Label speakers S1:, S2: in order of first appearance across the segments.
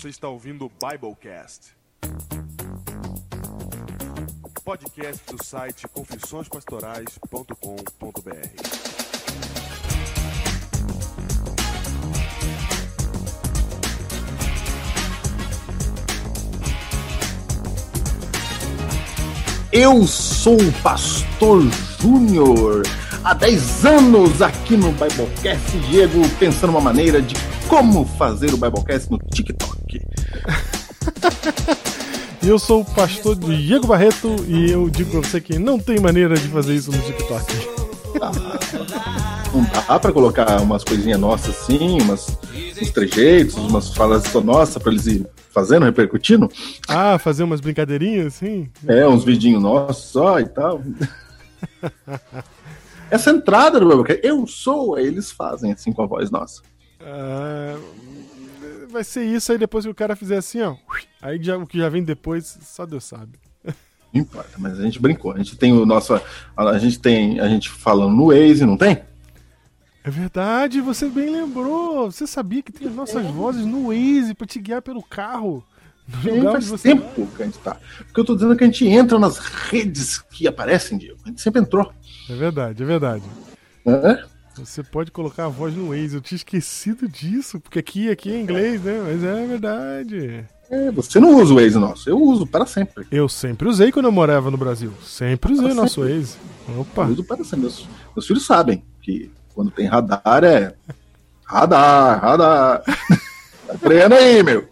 S1: Você está ouvindo o Biblecast. Podcast do site confissõespastorais.com.br.
S2: Eu sou o Pastor Júnior. Há 10 anos aqui no Biblecast, Diego, pensando uma maneira de como fazer o Biblecast no TikTok.
S3: Eu sou o pastor Diego Barreto e eu digo pra você que não tem maneira de fazer isso no TikTok.
S2: Não dá pra colocar umas coisinhas nossas assim, umas, uns trejeitos, umas falas só nossas pra eles ir fazendo, repercutindo?
S3: Ah, fazer umas brincadeirinhas assim?
S2: É, uns vidinhos nossos só e tal. Essa entrada do Biblecast, eu sou, eles fazem assim com a voz nossa.
S3: Ah, vai ser isso aí depois que o cara fizer assim, ó. Aí já, o que já vem depois, só Deus sabe.
S2: Não importa, mas a gente brincou. A gente tem o nosso. A gente tem a gente falando no Waze, não tem?
S3: É verdade, você bem lembrou. Você sabia que tem as nossas vozes no Waze pra te guiar pelo carro?
S2: Tem, faz
S3: você
S2: tempo que a gente tá. Porque eu tô dizendo que a gente entra nas redes que aparecem, Diego. A gente sempre entrou.
S3: É verdade, é verdade.
S2: né?
S3: Você pode colocar a voz no Waze. Eu tinha esquecido disso, porque aqui, aqui é inglês, né? Mas é verdade.
S2: É, você não usa o Waze nosso, eu uso para sempre.
S3: Eu sempre usei quando eu morava no Brasil. Sempre usei o nosso Waze. Opa.
S2: Eu uso para sempre. Meus, meus filhos sabem que quando tem radar é. Radar, radar. tá freando aí, meu.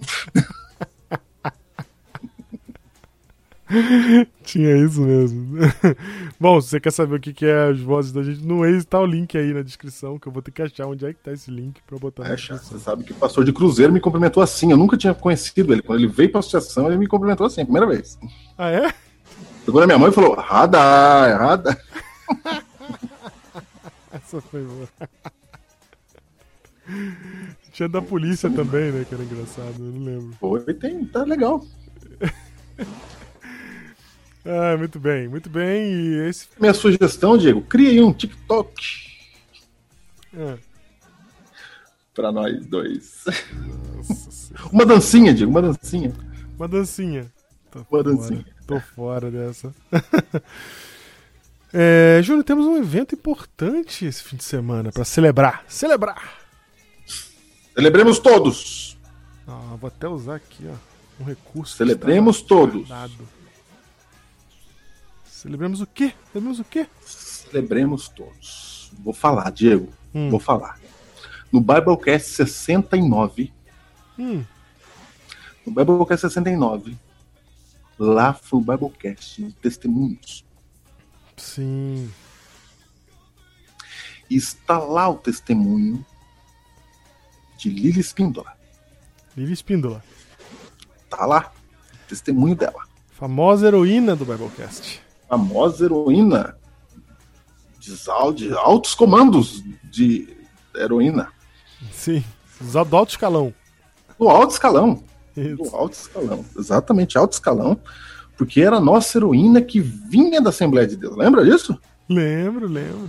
S3: Tinha isso mesmo. Bom, se você quer saber o que que é as vozes da gente no Waze, tá o link aí na descrição, que eu vou ter que achar onde é que tá esse link pra botar na
S2: É,
S3: descrição.
S2: você sabe que o pastor de Cruzeiro me cumprimentou assim. Eu nunca tinha conhecido ele. Quando ele veio pra associação, ele me cumprimentou assim, primeira vez.
S3: Ah, é?
S2: Na minha mãe falou: radar, radar.
S3: Essa foi boa. Tinha da polícia também, né? Que era engraçado, eu não lembro.
S2: Foi, tem, tá legal.
S3: Ah, muito bem, muito bem. E esse.
S2: Minha sugestão, Diego, cria aí um TikTok
S3: Ah,
S2: pra nós dois. Uma dancinha, Diego, uma dancinha.
S3: Uma dancinha. Tô
S2: Uma
S3: fora,
S2: dancinha.
S3: Tô fora dessa. é, Júnior, temos um evento importante esse fim de semana pra celebrar. Celebrar!
S2: Celebremos todos.
S3: Ah, vou até usar aqui, ó. Um recurso.
S2: Celebremos todos.
S3: guardado. Celebremos o quê? Celebremos o quê?
S2: Celebremos todos. Vou falar, Diego.
S3: Hum.
S2: Vou falar. No Biblecast 69,
S3: Hum,
S2: no Biblecast 69, lá foi o Biblecast de testemunhos.
S3: sim.
S2: E está lá o testemunho de Lili Espíndola.
S3: Lili Espíndola.
S2: Tá lá. Testemunho dela.
S3: Famosa heroína do Biblecast.
S2: Famosa heroína de, al- de altos comandos de heroína.
S3: Sim. Do alto escalão.
S2: Do alto escalão.
S3: Isso.
S2: Do alto escalão. Exatamente, alto escalão. Porque era a nossa heroína que vinha da Assembleia de Deus. Lembra disso?
S3: Lembro, lembro.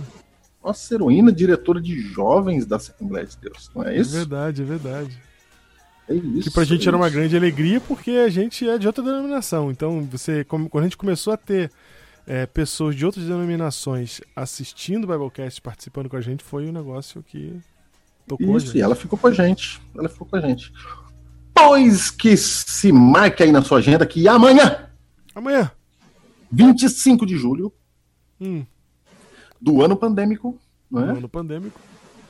S2: Nossa heroína, diretora de jovens da Assembleia de Deus. Não é
S3: É
S2: isso?
S3: verdade, é verdade.
S2: É isso.
S3: Que pra gente
S2: é
S3: era uma grande alegria porque a gente é de outra denominação. Então, você, como- quando a gente começou a ter é, pessoas de outras denominações assistindo o Biblecast, participando com a gente, foi um negócio que tocou a
S2: Isso, e ela ficou com a gente. Ela ficou com a gente. Pois que se marque aí na sua agenda que amanhã,
S3: Amanhã.
S2: 25 de julho
S3: Hum,
S2: do ano pandêmico, não é?
S3: no ano pandêmico.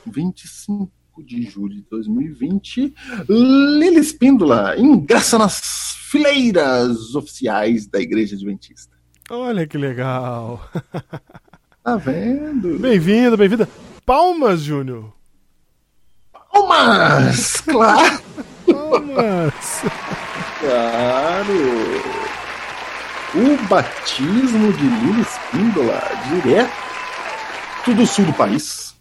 S2: 25 de julho de 2020, Lili Espíndola ingressa nas fileiras oficiais da Igreja Adventista.
S3: Olha que legal.
S2: Tá vendo?
S3: Bem-vindo, bem-vinda. Palmas, Júnior.
S2: Palmas! Claro!
S3: Palmas.
S2: Claro! O batismo de Lili Espíndola, direto do sul do país.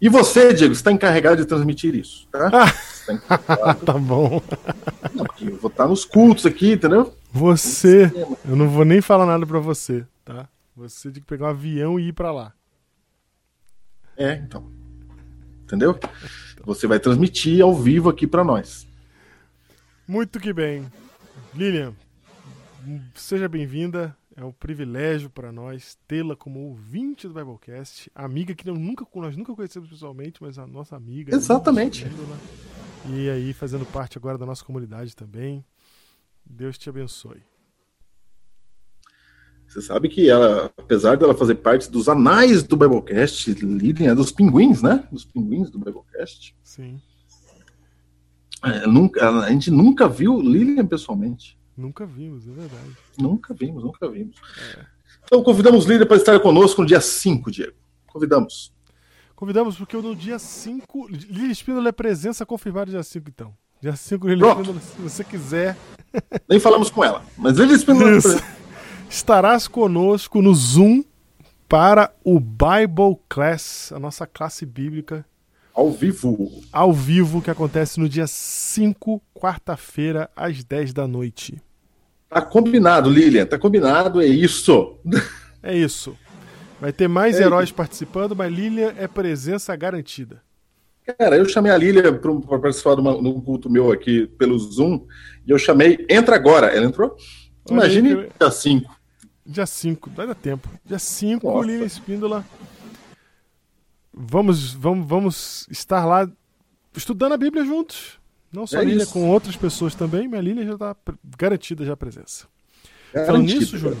S2: E você, Diego, está encarregado de transmitir isso, tá? Encarregado.
S3: tá bom.
S2: Não, porque eu vou estar nos cultos aqui, entendeu?
S3: Você, eu não vou nem falar nada pra você, tá? Você tem que pegar um avião e ir pra lá.
S2: É, então. Entendeu? Você vai transmitir ao vivo aqui pra nós.
S3: Muito que bem. Lilian, seja bem-vinda. É um privilégio para nós tê-la como ouvinte do Biblecast, amiga que nunca, nós nunca conhecemos pessoalmente, mas a nossa amiga.
S2: Exatamente.
S3: E aí, fazendo parte agora da nossa comunidade também. Deus te abençoe.
S2: Você sabe que ela, apesar dela fazer parte dos anais do Biblecast, Lilian é dos pinguins, né? Dos pinguins do Biblecast.
S3: Sim.
S2: É, nunca, a gente nunca viu Lilian pessoalmente.
S3: Nunca vimos, é verdade.
S2: Nunca vimos, nunca vimos. É. Então convidamos Lilian para estar conosco no dia 5, Diego. Convidamos.
S3: Convidamos, porque no dia 5. Lilian Espíndola é presença confirmada dia 5, então. Dia 5, Lilian Espíndola, se você quiser.
S2: Nem falamos com ela, mas Lilian Espíndola. É
S3: Estarás conosco no Zoom para o Bible Class, a nossa classe bíblica
S2: ao vivo.
S3: Ao vivo, que acontece no dia 5, quarta-feira, às 10 da noite.
S2: Tá combinado, Lilian. Tá combinado, é isso.
S3: É isso. Vai ter mais é heróis participando, mas Lilian é presença garantida.
S2: Cara, eu chamei a Lilian para participar de um culto meu aqui pelo Zoom e eu chamei Entra Agora. Ela entrou? Imagine eu... dia 5.
S3: Dia 5, vai dar tempo. Dia 5, Lilian Espíndola vamos, vamos, vamos estar lá estudando a Bíblia juntos. Não só é a Lília, com outras pessoas também, mas a Lília já está garantida já a presença. Garantida. Falando nisso, Júnior,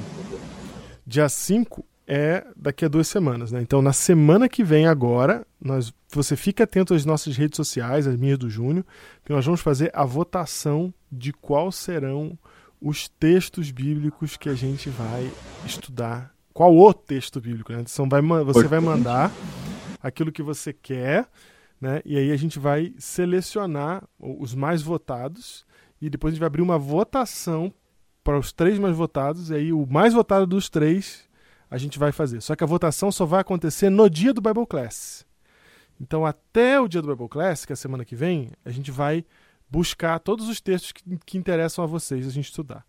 S3: dia 5 é daqui a duas semanas, né? Então, na semana que vem agora, nós, você fica atento às nossas redes sociais, as minhas do Júnior, que nós vamos fazer a votação de quais serão os textos bíblicos que a gente vai estudar. Qual o texto bíblico, né? Então, vai, você vai mandar aquilo que você quer, né? E aí a gente vai selecionar os mais votados e depois a gente vai abrir uma votação para os três mais votados e aí o mais votado dos três a gente vai fazer. Só que a votação só vai acontecer no dia do Bible Class. Então até o dia do Bible Class, que é a semana que vem, a gente vai buscar todos os textos que, que interessam a vocês a gente estudar.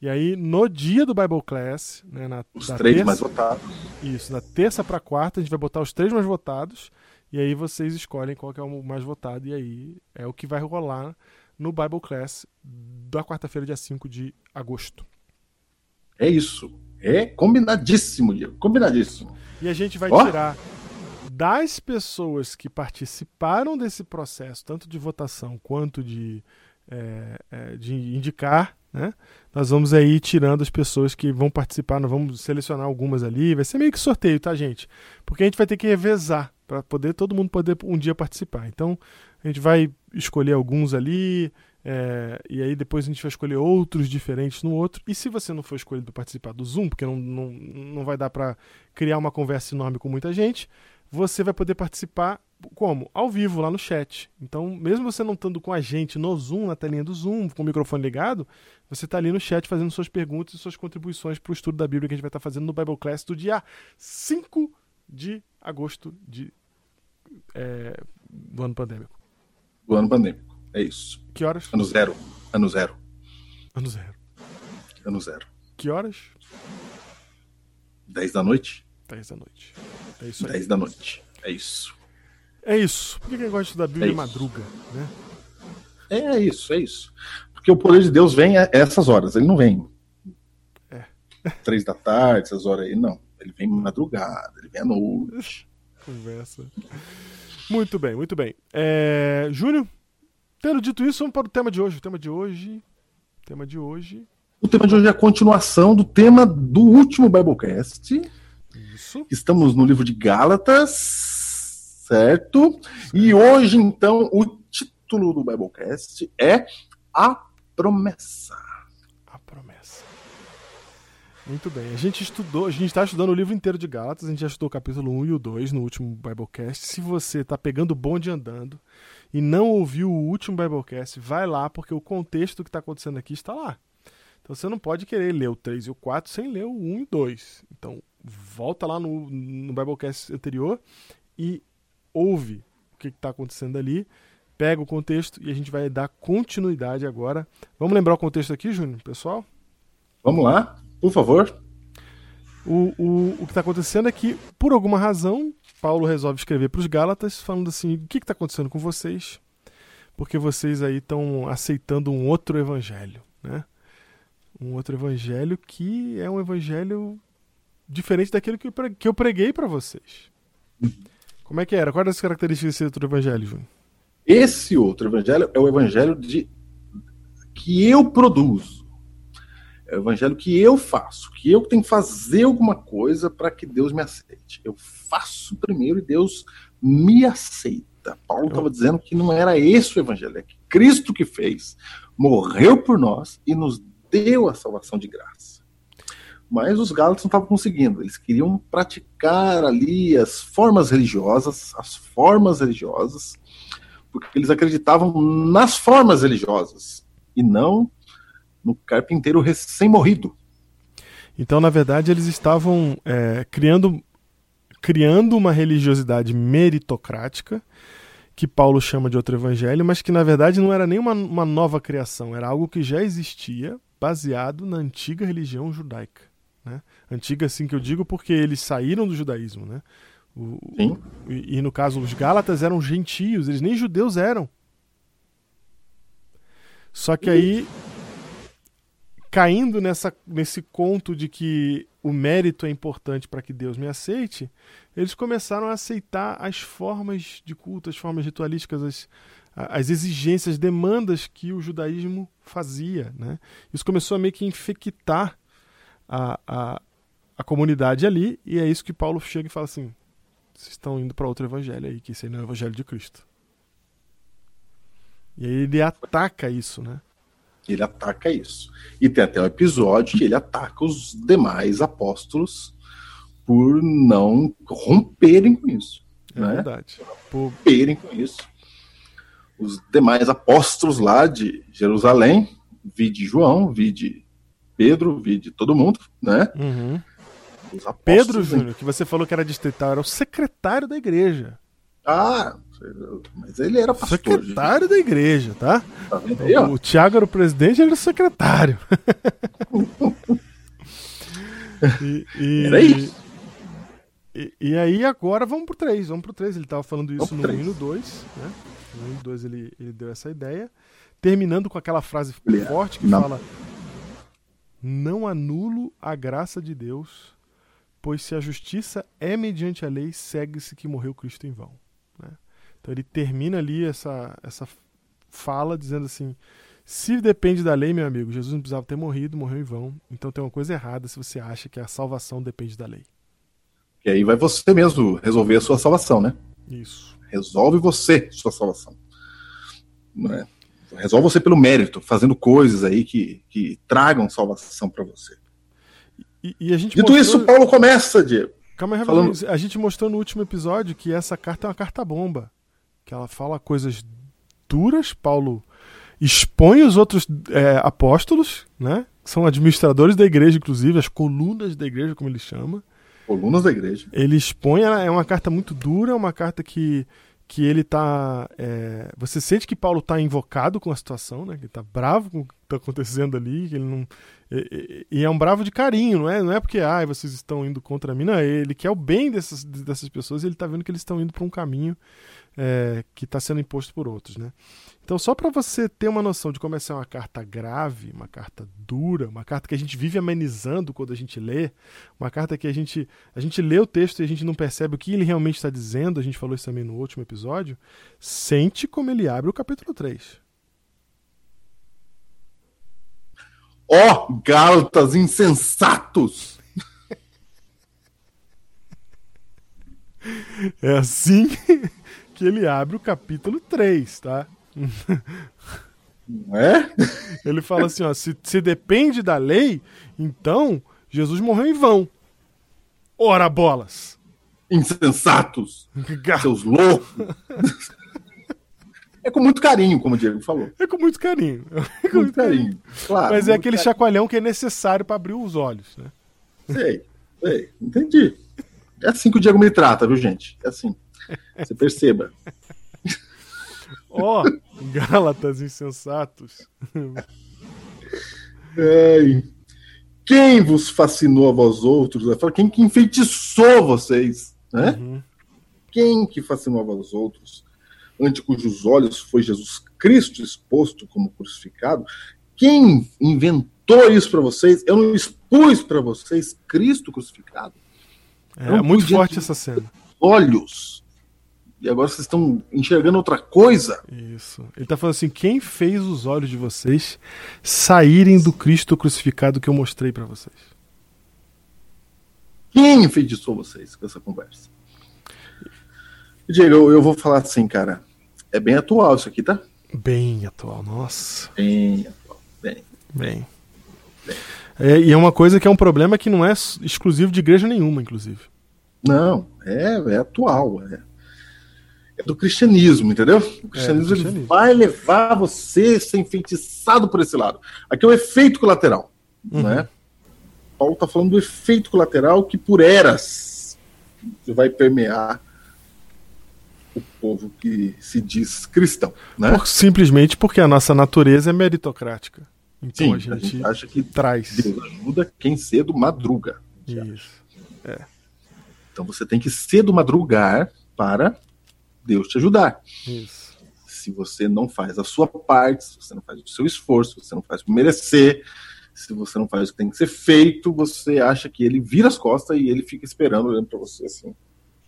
S3: E aí, no dia do Bible Class, né, na,
S2: os três terça, mais votados.
S3: Isso, na terça para quarta, a gente vai botar os três mais votados. E aí vocês escolhem qual é o mais votado. E aí é o que vai rolar no Bible Class da quarta-feira, dia 5 de agosto.
S2: É isso. É combinadíssimo, Diego. Combinadíssimo.
S3: E a gente vai oh. tirar das pessoas que participaram desse processo, tanto de votação quanto de, é, é, de indicar né? Nós vamos aí tirando as pessoas que vão participar, nós vamos selecionar algumas ali, vai ser meio que sorteio, tá, gente? Porque a gente vai ter que revezar para poder todo mundo poder um dia participar. Então, a gente vai escolher alguns ali, é, e aí depois a gente vai escolher outros diferentes no outro. E se você não for escolhido para participar do Zoom, porque não, não, não vai dar para criar uma conversa enorme com muita gente, você vai poder participar como? Ao vivo, lá no chat. Então, mesmo você não estando com a gente no Zoom, na telinha do Zoom, com o microfone ligado, você está ali no chat fazendo suas perguntas e suas contribuições para o estudo da Bíblia que a gente vai estar tá fazendo no Bible Class do dia 5 de agosto de, é, do ano pandêmico.
S2: Do ano pandêmico, é isso.
S3: Que horas?
S2: Ano zero. Ano zero.
S3: Ano zero.
S2: Ano zero.
S3: Que horas?
S2: 10 da noite.
S3: 10 da noite. É isso aí.
S2: 10 da noite. É isso.
S3: É isso. Por que quem gosta de estudar a Bíblia é madruga, né?
S2: É isso, é isso. Porque o poder de Deus vem a essas horas, ele não vem. É. Três da tarde, essas horas aí, não. Ele vem madrugada, ele vem à noite.
S3: Conversa. Muito bem, muito bem. É... Júnior, tendo dito isso, vamos para o tema de hoje. O tema de hoje. O tema de hoje.
S2: O tema de hoje é a continuação do tema do último Biblecast.
S3: Isso.
S2: Estamos no livro de Gálatas certo? E hoje, então, o título do Biblecast é A Promessa.
S3: A Promessa. Muito bem. A gente estudou, a gente está estudando o livro inteiro de Gálatas, a gente já estudou o capítulo 1 e o 2 no último Biblecast. Se você está pegando o bonde andando e não ouviu o último Biblecast, vai lá, porque o contexto que está acontecendo aqui está lá. Então você não pode querer ler o 3 e o 4 sem ler o 1 e 2. Então volta lá no, no Biblecast anterior e ouve o que está acontecendo ali, pega o contexto e a gente vai dar continuidade agora. Vamos lembrar o contexto aqui, Júnior, pessoal?
S2: Vamos lá, por favor.
S3: O, o, o que está acontecendo é que, por alguma razão, Paulo resolve escrever para os Gálatas, falando assim: o que está acontecendo com vocês? porque vocês aí estão aceitando um outro evangelho, né? Um outro evangelho que é um evangelho diferente daquele que eu preguei para vocês. Como é que era? Quais as características desse outro evangelho, Júnior?
S2: Esse outro evangelho é o evangelho de que eu produzo. É o evangelho que eu faço, que eu tenho que fazer alguma coisa para que Deus me aceite. Eu faço primeiro e Deus me aceita. Paulo estava dizendo que não era esse o evangelho, é que Cristo que fez, morreu por nós e nos deu a salvação de graça. Mas os gálatas não estavam conseguindo, eles queriam praticar ali as formas religiosas, as formas religiosas, porque eles acreditavam nas formas religiosas e não no carpinteiro recém-morrido.
S3: Então, na verdade, eles estavam é, criando, criando uma religiosidade meritocrática, que Paulo chama de outro evangelho, mas que na verdade não era nem uma, nova criação, era algo que já existia, baseado na antiga religião judaica. Né? Antiga, assim que eu digo, porque eles saíram do judaísmo. Né? O-
S2: Sim.
S3: e, e no caso, os Gálatas eram gentios, eles nem judeus eram. Só que aí, caindo nessa, nesse conto de que o mérito é importante para que Deus me aceite, eles começaram a aceitar as formas de culto, as formas ritualísticas, as, as exigências, demandas que o judaísmo fazia. Né? Isso começou a meio que infectar a, a, a comunidade ali, e é isso que Paulo chega e fala assim: vocês estão indo para outro evangelho aí, que esse aí não é o evangelho de Cristo. E aí ele ataca isso, né?
S2: Ele ataca isso. E tem até um episódio que ele ataca os demais apóstolos por não romperem com isso.
S3: É
S2: né?
S3: verdade. Pô,
S2: Romperem com isso. Os demais apóstolos lá de Jerusalém, vi de João, vi de Pedro, vi de todo mundo, né?
S3: uhum.
S2: Os apóstolos,
S3: Pedro? Júnior, que você falou que era distrital, era o secretário da igreja.
S2: Ah, mas ele era pastor.
S3: secretário da igreja, tá?
S2: gente. Tá aí?
S3: O Thiago era o presidente, ele era o secretário. e, e-
S2: Era isso.
S3: E, e aí agora vamos pro 3, vamos pro 3. Ele tava falando isso
S2: Vamos
S3: no
S2: pro
S3: 1
S2: três.
S3: e no 2, né? No 1 e no 2 ele, ele deu essa ideia. Terminando com aquela frase
S2: Ele-
S3: forte que
S2: não.
S3: fala: Não anulo a graça de Deus, pois se a justiça é mediante a lei, segue-se que morreu Cristo em vão. Então ele termina ali essa, essa fala dizendo assim: se depende da lei, meu amigo, Jesus não precisava ter morrido, morreu em vão. Então tem uma coisa errada se você acha que a salvação depende da lei.
S2: E aí vai você mesmo resolver a sua salvação, né?
S3: Isso.
S2: Resolve você sua salvação. Não é? Resolve você pelo mérito, fazendo coisas aí que, que tragam salvação para você.
S3: E, e a gente
S2: Dito
S3: mostrou-
S2: isso, Paulo começa, Diego.
S3: Calma aí,
S2: falando-.
S3: A gente mostrou no último episódio que essa carta é uma carta bomba. Que ela fala coisas duras. Paulo expõe os outros é, apóstolos, né? Que são administradores da igreja, inclusive, as colunas da igreja, como ele chama.
S2: Colunas da igreja.
S3: Ele expõe, é uma carta muito dura, é uma carta que, que ele tá. é, você sente que Paulo tá invocado com a situação, né? Que ele tá bravo com o que tá acontecendo ali, que ele não. E, e- é um bravo de carinho, não é? Não é porque, ai, vocês estão indo contra mim, não. é Ele quer o bem dessas, dessas pessoas e ele tá vendo que eles estão indo para um caminho é, que está sendo imposto por outros, né? Então, só para você ter uma noção de como essa é uma carta grave, uma carta dura, uma carta que a gente vive amenizando quando a gente lê, uma carta que a gente, a gente lê o texto e a gente não percebe o que ele realmente está dizendo, a gente falou isso também no último episódio, sente como ele abre o capítulo 3.
S2: Ó, Gálatas insensatos!
S3: É assim que ele abre o capítulo 3, tá?
S2: Não é?
S3: Ele fala assim, ó, se, se depende da lei, então Jesus morreu em vão. Ora bolas!
S2: Insensatos! Seus loucos! É com muito carinho, como o Diego falou.
S3: É com muito carinho. É
S2: Com muito carinho. Claro.
S3: Mas é aquele
S2: carinho.
S3: chacoalhão que é necessário para abrir os olhos, né?
S2: Sei, sei, entendi. É assim que o Diego me trata, viu, gente? É assim. Você perceba.
S3: Ó, Gálatas insensatos.
S2: Ai. Quem vos fascinou a vós outros? Quem que enfeitiçou vocês? Né?
S3: Uhum.
S2: Quem que fascinou a vós outros? ante cujos olhos foi Jesus Cristo exposto como crucificado. Quem inventou isso para vocês? Eu não expus para vocês Cristo crucificado.
S3: É, é muito forte essa cena.
S2: Olhos. E agora vocês estão enxergando outra coisa.
S3: Isso. Ele está falando assim: quem fez os olhos de vocês saírem do Cristo crucificado que eu mostrei para vocês?
S2: Quem enfeitiçou vocês com essa conversa? Diego, eu, eu vou falar assim, cara. É bem atual isso aqui, tá?
S3: Bem atual, nossa.
S2: Bem atual. Bem.
S3: Bem. bem. É, e é uma coisa que é um problema que não é exclusivo de igreja nenhuma, inclusive.
S2: Não, é, é atual. É, é do cristianismo, entendeu? O cristianismo, é, cristianismo. vai levar você a ser enfeitiçado por esse lado. Aqui é o efeito colateral. Uhum. Né? Paulo está falando do efeito colateral que por eras vai permear o povo que se diz cristão. Né?
S3: Por, simplesmente porque a nossa natureza é meritocrática. Então
S2: Sim,
S3: a gente,
S2: a gente acha que
S3: traz.
S2: Deus ajuda quem cedo madruga.
S3: Isso. É.
S2: Então você tem que cedo madrugar para Deus te ajudar.
S3: Isso.
S2: Se você não faz a sua parte, se você não faz o seu esforço, se você não faz por merecer, se você não faz o que tem que ser feito, você acha que ele vira as costas e ele fica esperando olhando para você assim.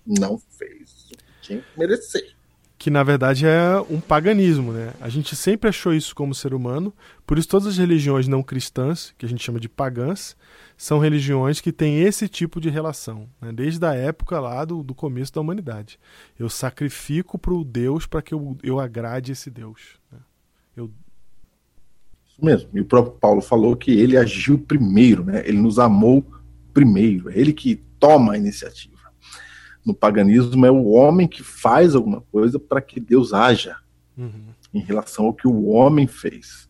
S2: Não fez o que tinha que merecer
S3: que na verdade é um paganismo, né? A gente sempre achou isso como ser humano, por isso todas as religiões não cristãs, que a gente chama de pagãs, são religiões que têm esse tipo de relação, né? desde a época lá do, do começo da humanidade. Eu sacrifico para o Deus para que eu, eu agrade esse Deus. Né? Eu...
S2: Isso mesmo. E o próprio Paulo falou que ele agiu primeiro, né? Ele nos amou primeiro. É ele que toma a iniciativa no paganismo é o homem que faz alguma coisa para que Deus haja uhum. em relação ao que o homem fez.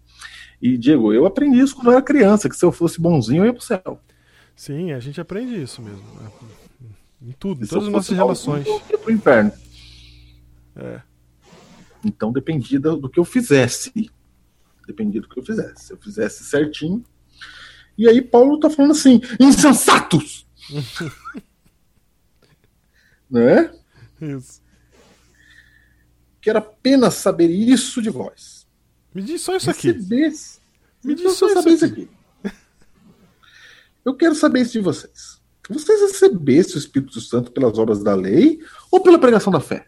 S2: E, Diego, eu aprendi isso quando eu era criança, que se eu fosse bonzinho eu ia pro céu.
S3: Sim, a gente aprende isso mesmo. Né? Em tudo, em todas as nossas relações. Eu
S2: ia pro inferno.
S3: É.
S2: Então dependia do que eu fizesse. Dependia do que eu fizesse. Se eu fizesse certinho. E aí Paulo tá falando assim: insensatos! Né?
S3: Isso.
S2: Quero apenas saber isso de vós.
S3: Me diz só isso aqui.
S2: Me diz só saber isso aqui. Eu quero saber isso de vocês. Vocês recebessem o Espírito Santo pelas obras da lei ou pela pregação da fé?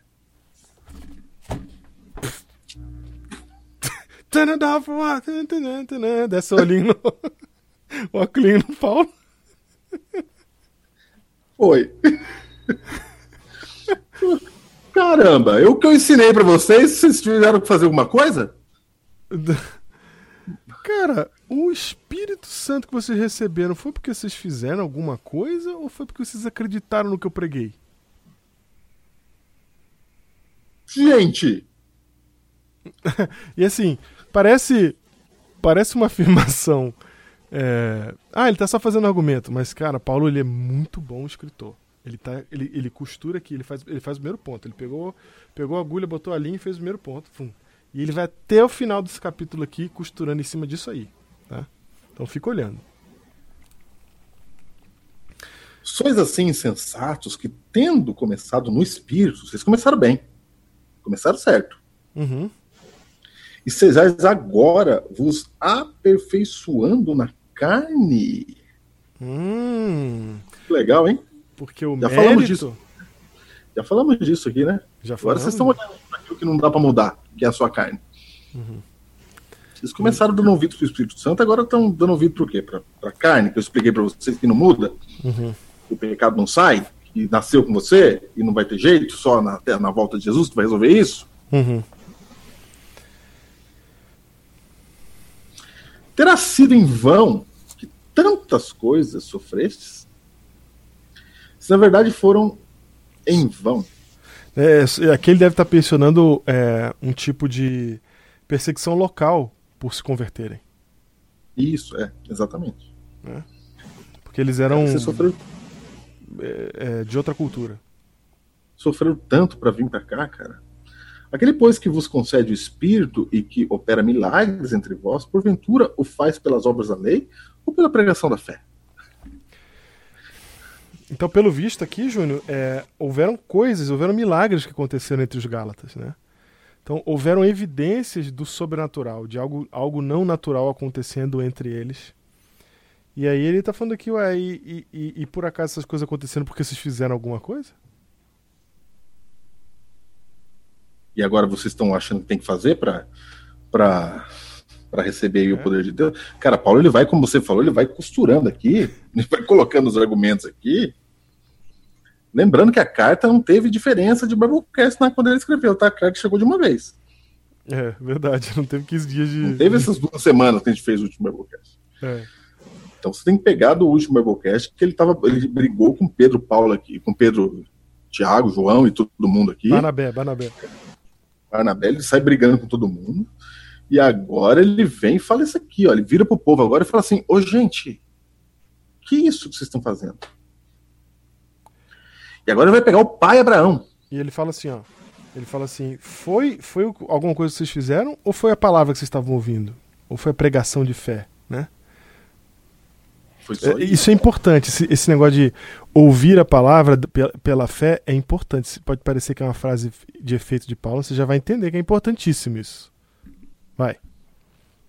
S3: Desce o olhinho no... o óculos no Paulo.
S2: Oi. Caramba, eu que eu ensinei para vocês, vocês tiveram que fazer alguma coisa?
S3: Cara, o Espírito Santo que vocês receberam foi porque vocês fizeram alguma coisa ou foi porque vocês acreditaram no que eu preguei?
S2: Gente!
S3: e assim, parece parece uma afirmação. É... Ah, ele tá só fazendo argumento, mas cara, Paulo ele é muito bom escritor. Ele, tá, ele, ele costura aqui, ele faz, ele faz o primeiro ponto. Ele pegou, pegou a agulha, botou a linha e fez o primeiro ponto. Fum. E ele vai até o final desse capítulo aqui costurando em cima disso aí. Tá? Então fica olhando.
S2: Sois assim insensatos que, tendo começado no espírito, vocês começaram bem. Começaram certo.
S3: Uhum.
S2: E sejais agora vos aperfeiçoando na carne.
S3: Hum.
S2: Legal, hein?
S3: Porque o
S2: Já
S3: mérito...
S2: falamos disso. Já falamos disso aqui, né?
S3: Já
S2: Agora vocês estão olhando para aquilo que não dá para mudar, que é a sua carne.
S3: Uhum.
S2: Vocês começaram dando ouvido para o Espírito Santo, agora estão dando ouvido para o quê? Para a carne, que eu expliquei para vocês que não muda,
S3: Uhum.
S2: o pecado não sai, que nasceu com você e não vai ter jeito, só na, na volta de Jesus que vai resolver isso.
S3: Uhum.
S2: Terá sido em vão que tantas coisas sofrestes? Se na verdade foram em vão.
S3: É, aqui ele deve estar pensionando é, um tipo de perseguição local por se converterem.
S2: Isso, é, exatamente.
S3: Porque eles eram
S2: Você sofreu,
S3: é, é, de outra cultura.
S2: sofreu tanto para vir para cá, cara. Aquele, pois, que vos concede o Espírito e que opera milagres entre vós, porventura o faz pelas obras da lei ou pela pregação da fé?
S3: Então, pelo visto aqui, Júnior, é, houveram coisas, houveram milagres que aconteceram entre os Gálatas, né? Então, houveram evidências do sobrenatural, de algo, algo não natural acontecendo entre eles. E aí ele tá falando aqui, ué, e, e, e por acaso essas coisas acontecendo porque vocês fizeram alguma coisa?
S2: E agora vocês estão achando que tem que fazer para para para receber
S3: É.
S2: o poder de Deus. Cara, Paulo, ele vai, como você falou, ele vai costurando aqui, ele vai colocando os argumentos aqui. Lembrando que a carta não teve diferença de Biblecast na, quando ele escreveu, tá? A carta chegou de uma vez.
S3: É, verdade, não teve 15 dias de.
S2: Não teve essas duas semanas que a gente fez o último Biblecast.
S3: É.
S2: Então você tem que pegar do último Biblecast que ele tava, ele brigou com Pedro Paulo aqui, com Pedro, Tiago, João e todo mundo aqui.
S3: Barnabé, Barnabé.
S2: Barnabé, ele sai brigando com todo mundo. E agora ele vem e fala isso aqui, ó. Ele vira pro povo agora e fala assim: Ô gente, que isso que vocês estão fazendo? E agora ele vai pegar o pai Abraão.
S3: E ele fala assim, ó. Ele fala assim: foi, foi alguma coisa que vocês fizeram ou foi a palavra que vocês estavam ouvindo? Ou foi a pregação de fé, né? É, Isso é importante. Esse, esse negócio de ouvir a palavra pela, pela fé é importante. Pode parecer que é uma frase de efeito de Paulo, você já vai entender que é importantíssimo isso. Vai.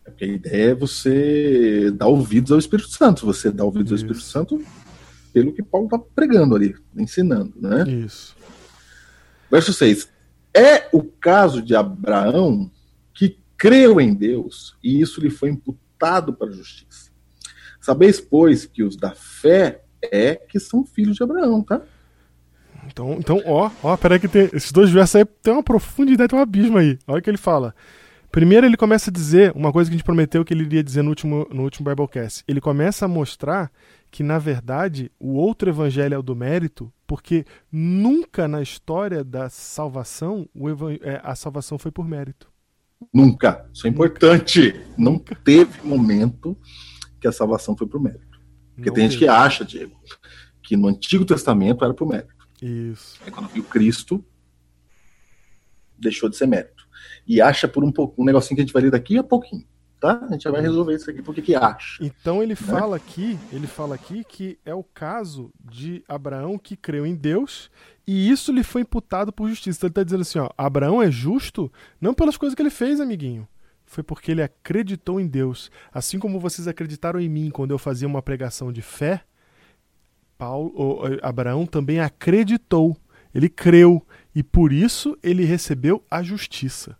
S2: Porque a ideia é você dar ouvidos ao Espírito Santo. Você dá ouvidos ao
S3: Isso.
S2: Espírito Santo pelo que Paulo está pregando ali, ensinando, né?
S3: Isso.
S2: Verso 6. É o caso de Abraão que creu em Deus e isso lhe foi imputado para a justiça. Sabeis, pois, que os da fé é que são filhos de Abraão, tá?
S3: Então, então ó, ó, peraí que tem, esses dois versos aí tem uma profundidade, tem um abismo aí. Olha o que ele fala. Primeiro ele começa a dizer uma coisa que a gente prometeu que ele iria dizer no último, no último Biblecast. Ele começa a mostrar que, na verdade, o outro evangelho é o do mérito, porque nunca na história da salvação é, a salvação foi por mérito.
S2: Nunca. Isso é importante. Não teve momento que a salvação foi por mérito. Porque
S3: Não
S2: tem gente
S3: teve.
S2: que acha, Diego, que no Antigo Testamento era por mérito.
S3: Isso.
S2: Aí quando viu Cristo, deixou de ser mérito. E acha por um pouco, um negocinho que a gente vai ler daqui a pouquinho, tá? A gente já vai resolver isso aqui, porque que acha.
S3: Então ele fala aqui, ele fala aqui que é o caso de Abraão que creu em Deus e isso lhe foi imputado por justiça. Então ele está dizendo assim, ó, Abraão é justo não pelas coisas que ele fez, amiguinho. Foi porque ele acreditou em Deus. Assim como vocês acreditaram em mim quando eu fazia uma pregação de fé, Paulo, ou, Abraão também acreditou. Ele creu e por isso ele recebeu a justiça.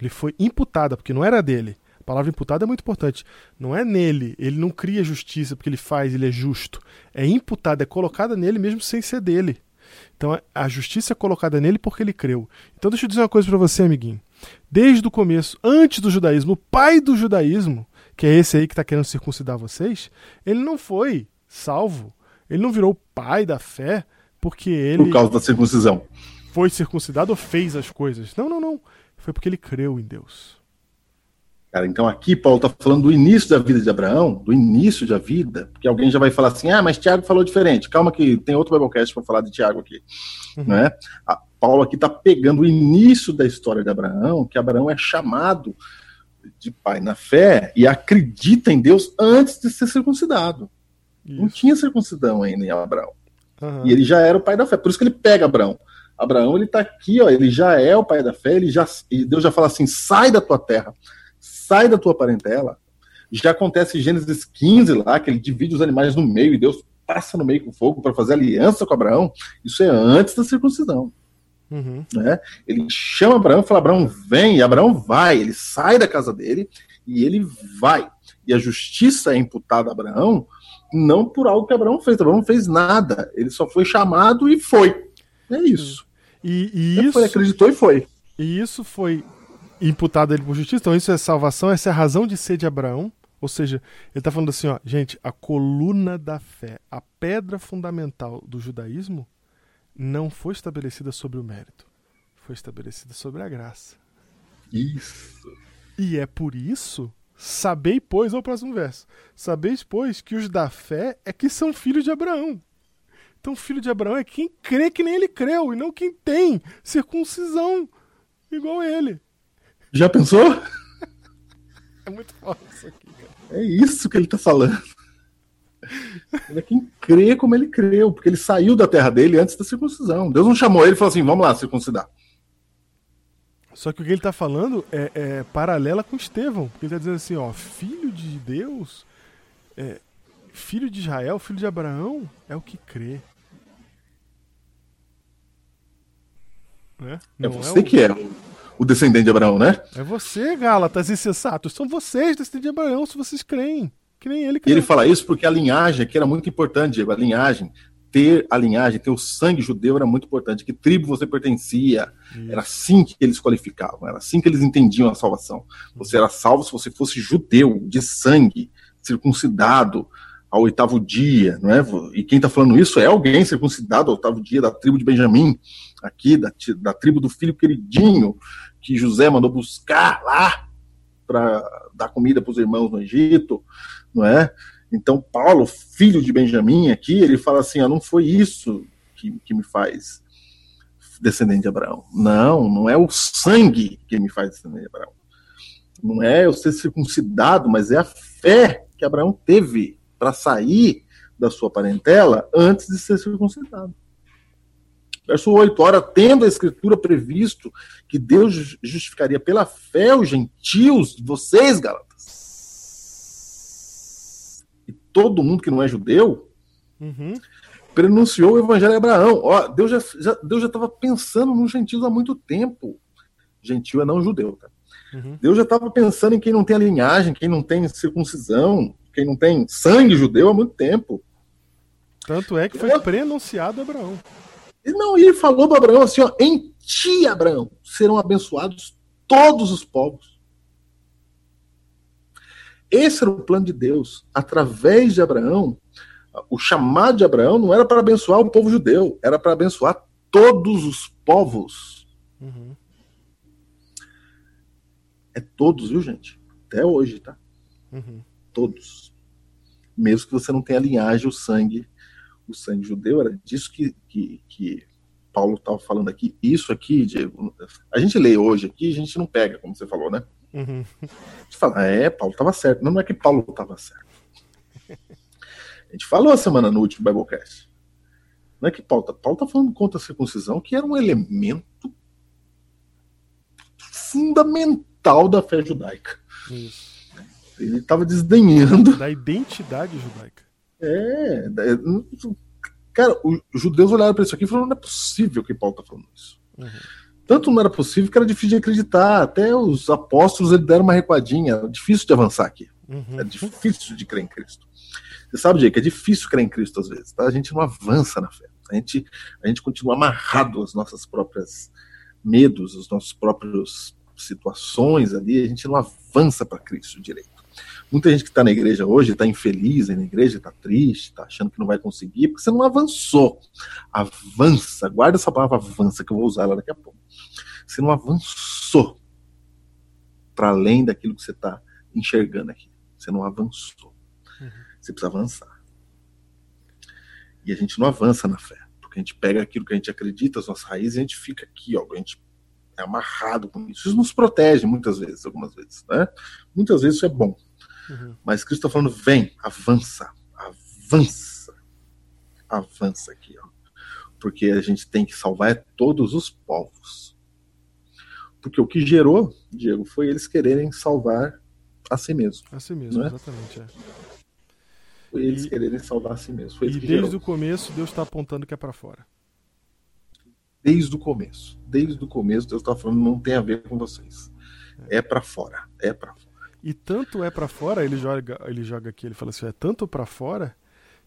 S3: Ele foi imputada, porque não era dele. A palavra imputada é muito importante. Não é nele. Ele não cria justiça porque ele faz, ele é justo. É imputada, é colocada nele mesmo sem ser dele. Então a justiça é colocada nele porque ele creu. Então deixa eu dizer uma coisa para você, amiguinho. Desde o começo, antes do judaísmo, o pai do judaísmo, que é esse aí que está querendo circuncidar vocês, ele não foi salvo. Ele não virou pai da fé porque ele
S2: Por causa da circuncisão.
S3: foi circuncidado ou fez as coisas. Não, não, não. Foi porque ele creu em Deus.
S2: Cara, então aqui Paulo está falando do início da vida de Abraão, do início da vida, porque alguém já vai falar assim, ah, mas Tiago falou diferente. Calma que tem outro Biblecast para falar de Tiago aqui.
S3: Uhum.
S2: Né? A, Paulo aqui está pegando o início da história de Abraão, que Abraão é chamado de pai na fé e acredita em Deus antes de ser circuncidado. Não
S3: Isso.
S2: tinha circuncidão ainda em Abraão.
S3: Aham.
S2: E ele já era o pai da fé. Por isso que ele pega Abraão. Abraão, ele tá aqui, ó, ele já é o pai da fé, ele já, e Deus já fala assim: sai da tua terra, sai da tua parentela. Já acontece em Gênesis 15 lá, que ele divide os animais no meio e Deus passa no meio com fogo para fazer aliança com Abraão. Isso é antes da circuncisão.
S3: Uhum.
S2: Né? Ele chama Abraão e fala: Abraão, vem, e Abraão vai, ele sai da casa dele e ele vai. E a justiça é imputada a Abraão não por algo que Abraão fez. Abraão não fez nada, ele só foi chamado e foi. É isso.
S3: E, e isso,
S2: foi, acreditou e foi.
S3: e isso foi imputado a ele por justiça. Então, isso é salvação, essa é a razão de ser de Abraão. Ou seja, ele está falando assim, ó, gente, a coluna da fé, a pedra fundamental do judaísmo, não foi estabelecida sobre o mérito, foi estabelecida sobre a graça.
S2: Isso.
S3: E é por isso, sabei, pois, ao próximo verso, sabeis, pois, que os da fé é que são filhos de Abraão. Então, filho de Abraão é quem crê que nem ele creu, e não quem tem circuncisão igual ele.
S2: Já pensou?
S3: É muito foda isso aqui, cara.
S2: É isso que ele está falando. Ele é quem crê como ele creu, porque ele saiu da terra dele antes da circuncisão. Deus não chamou ele e falou assim: vamos lá, circuncidar.
S3: Só que o que ele está falando é, é, paralela com Estevão. Ele está dizendo assim, ó, filho de Deus, é, filho de Israel, filho de Abraão, é o que crê.
S2: Né? É você é o... que é o, descendente de Abraão, né?
S3: É você, Gálatas insensatos. São vocês, descendentes de Abraão, se vocês creem. Que nem ele
S2: crê. E ele fala isso porque a linhagem aqui era muito importante, Diego. A linhagem ter a linhagem, ter o sangue judeu era muito importante. Que tribo você pertencia? Isso. Era assim que eles qualificavam, era assim que eles entendiam a salvação. Você era salvo se você fosse judeu, de sangue, circuncidado ao oitavo dia, não é? E quem está falando isso é alguém circuncidado ao oitavo dia da tribo de Benjamim, aqui, da, da tribo do filho queridinho, que José mandou buscar lá para dar comida para os irmãos no Egito, não é? Então, Paulo, filho de Benjamim, aqui, ele fala assim: ah, não foi isso que, que me faz descendente de Abraão. Não, não é o sangue que me faz descendente de Abraão. Não é eu ser circuncidado, mas é a fé que Abraão teve para sair da sua parentela antes de ser circuncidado. Verso 8: Ora, tendo a Escritura previsto que Deus justificaria pela fé os gentios, vocês, Gálatas, todo mundo que não é judeu, uhum. prenunciou o evangelho de Abraão. Ó, Deus já, já Deus já estava pensando nos gentios há muito tempo. Gentil é não judeu, tá? Uhum. Deus já estava pensando em quem não tem a linhagem, quem não tem circuncisão, quem não tem sangue judeu há muito tempo.
S3: Tanto é que foi prenunciado a Abraão.
S2: E não, ele falou para Abraão assim: ó, em ti, Abraão, serão abençoados todos os povos. Esse era o plano de Deus. Através de Abraão, o chamado de Abraão não era para abençoar o povo judeu, era para abençoar todos os povos. Uhum. É todos, viu, gente? Até hoje, tá? Uhum. Todos. Mesmo que você não tenha linhagem, o sangue, o sangue judeu, era disso que, que, que Paulo estava falando aqui. Isso aqui, Diego, a gente lê hoje aqui, a gente não pega, como você falou, né? Uhum. Você fala, é, Paulo estava certo. Não, não é que Paulo estava certo. A gente falou a semana no último Biblecast. Não é que Paulo está Paulo tá falando contra a circuncisão, que era um elemento fundamental da fé judaica. Isso. Ele estava desdenhando.
S3: Da identidade judaica.
S2: É. Cara, os judeus olharam para isso aqui e falaram: não é possível que Paulo está falando isso. Uhum. Tanto não era possível que era difícil de acreditar. Até os apóstolos eles deram uma recuadinha. Era difícil de avançar aqui. Uhum. É difícil de crer em Cristo. Você sabe, Jake, é difícil crer em Cristo às vezes. Tá? A gente não avança na fé. A gente, a gente continua amarrado às nossas próprias medos, às nossas próprias situações ali. A gente não avança para Cristo direito. Muita gente que está na igreja hoje está infeliz na igreja, está triste, está achando que não vai conseguir, porque você não avançou. Avança, guarda essa palavra avança, que eu vou usar ela daqui a pouco. Você não avançou para além daquilo que você está enxergando aqui. Você não avançou. Uhum. Você precisa avançar. E a gente não avança na fé, porque a gente pega aquilo que a gente acredita, as nossas raízes, e a gente fica aqui, ó, a gente é amarrado com isso. Isso nos protege muitas vezes, algumas vezes, né? Muitas vezes isso é bom. Uhum. Mas Cristo está falando: vem, avança, avança, avança aqui, ó. Porque a gente tem que salvar todos os povos. Porque o que gerou, Diego, foi eles quererem salvar a si mesmo.
S3: A si mesmo, é? exatamente. É.
S2: Foi eles e, quererem salvar a si mesmo. e
S3: desde gerou. o começo, Deus está apontando que é para fora.
S2: Desde o começo. Desde o começo, Deus está falando: não tem a ver com vocês. É, é para fora. É para fora.
S3: E tanto é para fora, ele joga, ele joga aqui, ele fala assim, é tanto para fora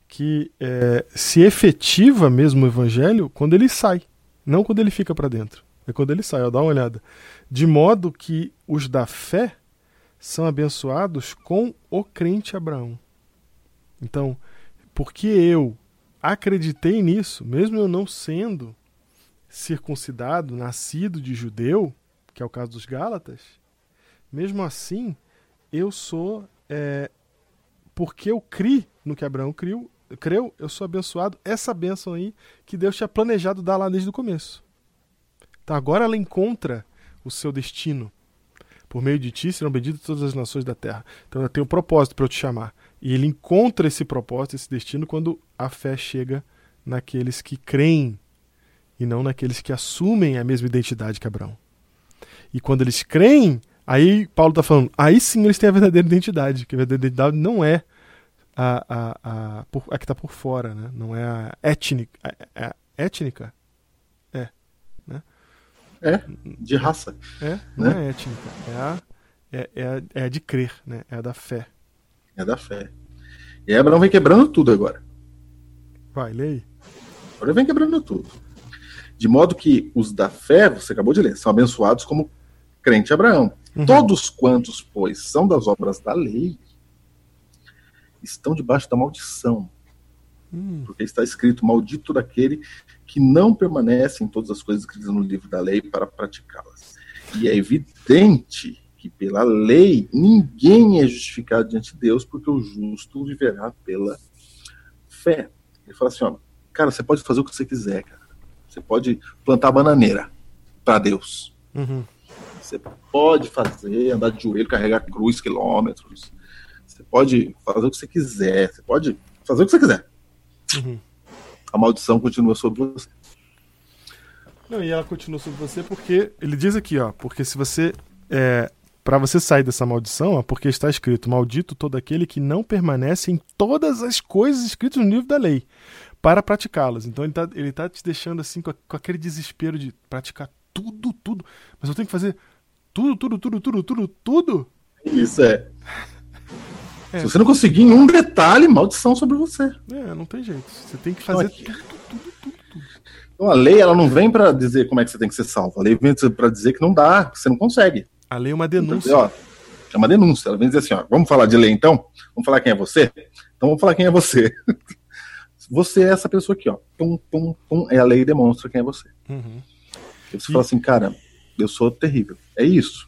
S3: que é, se efetiva mesmo o evangelho quando ele sai, não quando ele fica para dentro. É quando ele sai, ó, dá uma olhada. De modo que os da fé são abençoados com o crente Abraão. Então, porque eu acreditei nisso, mesmo eu não sendo circuncidado, nascido de judeu, que é o caso dos Gálatas, mesmo assim, eu sou. É, porque eu criei no que Abraão criou, creu, eu sou abençoado. Essa bênção aí que Deus tinha planejado dar lá desde o começo. Então agora ela encontra o seu destino. Por meio de ti serão benditas todas as nações da terra. Então eu tenho um propósito para eu te chamar. E ele encontra esse propósito, esse destino, quando a fé chega naqueles que creem e não naqueles que assumem a mesma identidade que Abraão. E quando eles creem, aí Paulo está falando, aí sim eles têm a verdadeira identidade, que a verdadeira identidade não é a, a, a, a que está por fora, né? não é a étnica. A, a étnica? É. Né?
S2: É, de raça.
S3: É, não né? é étnica. É a, é, é, a, é a de crer, né? é a da fé.
S2: É da fé. E Abraão vem quebrando tudo agora.
S3: Vai, leia
S2: Agora vem quebrando tudo. De modo que os da fé, você acabou de ler, são abençoados como crente Abraão. Uhum. Todos quantos, pois, são das obras da lei, estão debaixo da maldição. Uhum. Porque está escrito: Maldito daquele que não permanece em todas as coisas escritas no livro da lei para praticá-las. E é evidente que pela lei ninguém é justificado diante de Deus, porque o justo viverá pela fé. Ele fala assim: ó, cara, você pode fazer o que você quiser, cara. Você pode plantar bananeira para Deus.
S3: Uhum.
S2: Você pode fazer, andar de joelho, carregar cruz quilômetros. Você pode fazer o que você quiser. Você pode fazer o que você quiser.
S3: Uhum.
S2: A maldição continua sobre você.
S3: Não, e ela continua sobre você porque ele diz aqui, ó, porque se você é, para você sair dessa maldição, ó, porque está escrito: Maldito todo aquele que não permanece em todas as coisas escritas no livro da lei, para praticá-las. Então ele está ele tá te deixando assim com, com, aquele desespero de praticar tudo, tudo. Mas eu tenho que fazer tudo, tudo, tudo, tudo, tudo, tudo.
S2: Isso é. é. Se você não conseguir em um detalhe, maldição sobre você.
S3: É, não tem jeito. Você tem que fazer tudo, tudo, tudo, tudo.
S2: Então a lei ela não vem para dizer como é que você tem que ser salvo. A lei vem para dizer que não dá, que você não consegue.
S3: A lei é uma denúncia.
S2: Então, ó, é uma denúncia. Ela vem dizer assim: ó, vamos falar de lei então? Vamos falar quem é você? Então vamos falar quem é você. Você é essa pessoa aqui, ó. Pum, pum, pum. É a lei demonstra quem é você.
S3: Uhum.
S2: E você e... fala assim, cara, eu sou terrível. É isso.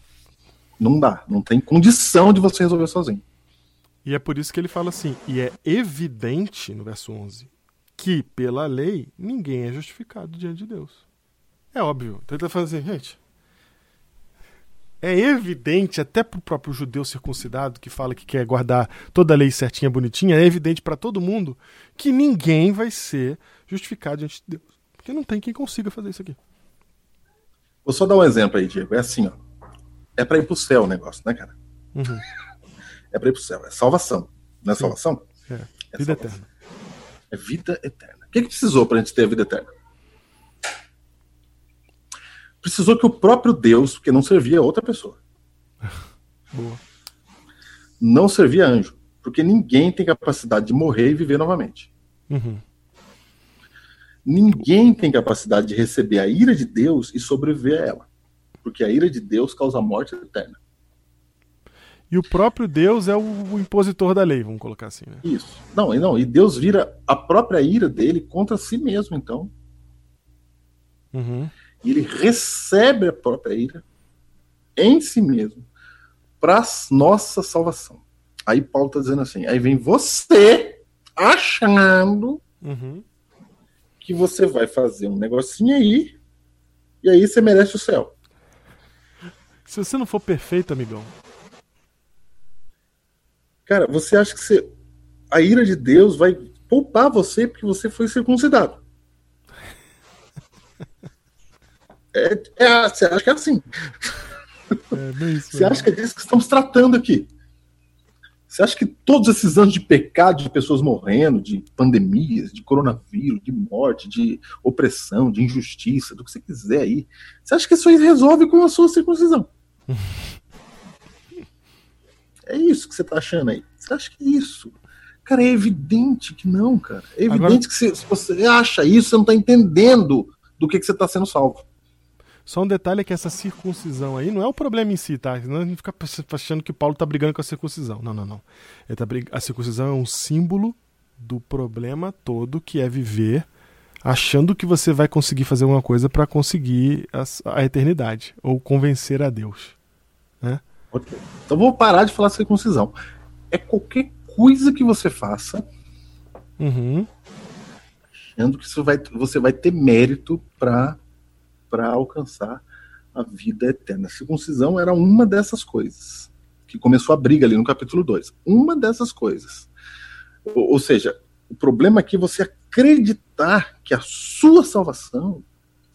S2: Não dá. Não tem condição de você resolver sozinho.
S3: E é por isso que ele fala assim: e é evidente, no verso 11, que pela lei ninguém é justificado diante de Deus. É óbvio. Então ele tá falando assim, gente. É evidente, até para o próprio judeu circuncidado, que fala que quer guardar toda a lei certinha, bonitinha, é evidente para todo mundo que ninguém vai ser justificado diante de Deus. Porque não tem quem consiga fazer isso aqui.
S2: Vou só dar um exemplo aí, Diego. É assim, ó. É para ir pro céu o negócio, né, cara?
S3: Uhum.
S2: É para ir pro céu. É salvação. Não é Sim. salvação?
S3: É. é vida salvação. eterna.
S2: É vida eterna. O que, que precisou para a gente ter a vida eterna? Precisou que o próprio Deus, porque não servia a outra pessoa.
S3: Boa.
S2: Não servia anjo. Porque ninguém tem capacidade de morrer e viver novamente.
S3: Uhum.
S2: Ninguém tem capacidade de receber a ira de Deus e sobreviver a ela. Porque a ira de Deus causa morte eterna.
S3: E o próprio Deus é o, impositor da lei, vamos colocar assim, né?
S2: Isso. Não, não, e Deus vira a própria ira dele contra si mesmo, então.
S3: Uhum.
S2: E ele recebe a própria ira em si mesmo para nossa salvação. Aí Paulo está dizendo assim: aí vem você achando
S3: uhum.
S2: Que você vai fazer um negocinho aí e aí você merece o céu.
S3: Se você não for perfeito, amigão.
S2: Cara, você acha que você, a ira de Deus vai poupar você porque você foi circuncidado? É, é, você acha que é assim?
S3: É, isso,
S2: você acha que é disso que estamos tratando aqui? Você acha que todos esses anos de pecado, de pessoas morrendo, de pandemias, de coronavírus, de morte, de opressão, de injustiça, do que você quiser aí, você acha que isso aí resolve com a sua circuncisão? é isso que você tá achando aí? Você acha que é isso? Cara, é evidente que não, cara. É evidente Agora... que se, se, você acha isso, você não tá entendendo do que, que você tá sendo salvo.
S3: Só um detalhe é que essa circuncisão aí não é o problema em si, tá? Não a gente fica achando que Paulo tá brigando com a circuncisão. Não, não, não. Tá brig... A circuncisão é um símbolo do problema todo que é viver achando que você vai conseguir fazer alguma coisa para conseguir a, a, eternidade ou convencer a Deus. Né?
S2: Okay. Então vou parar de falar circuncisão. É qualquer coisa que você faça
S3: uhum.
S2: achando que você vai, você vai ter mérito para para alcançar a vida eterna. A circuncisão era uma dessas coisas, que começou a briga ali no capítulo 2. Uma dessas coisas. Ou, ou seja, o problema aqui é você acreditar que a sua salvação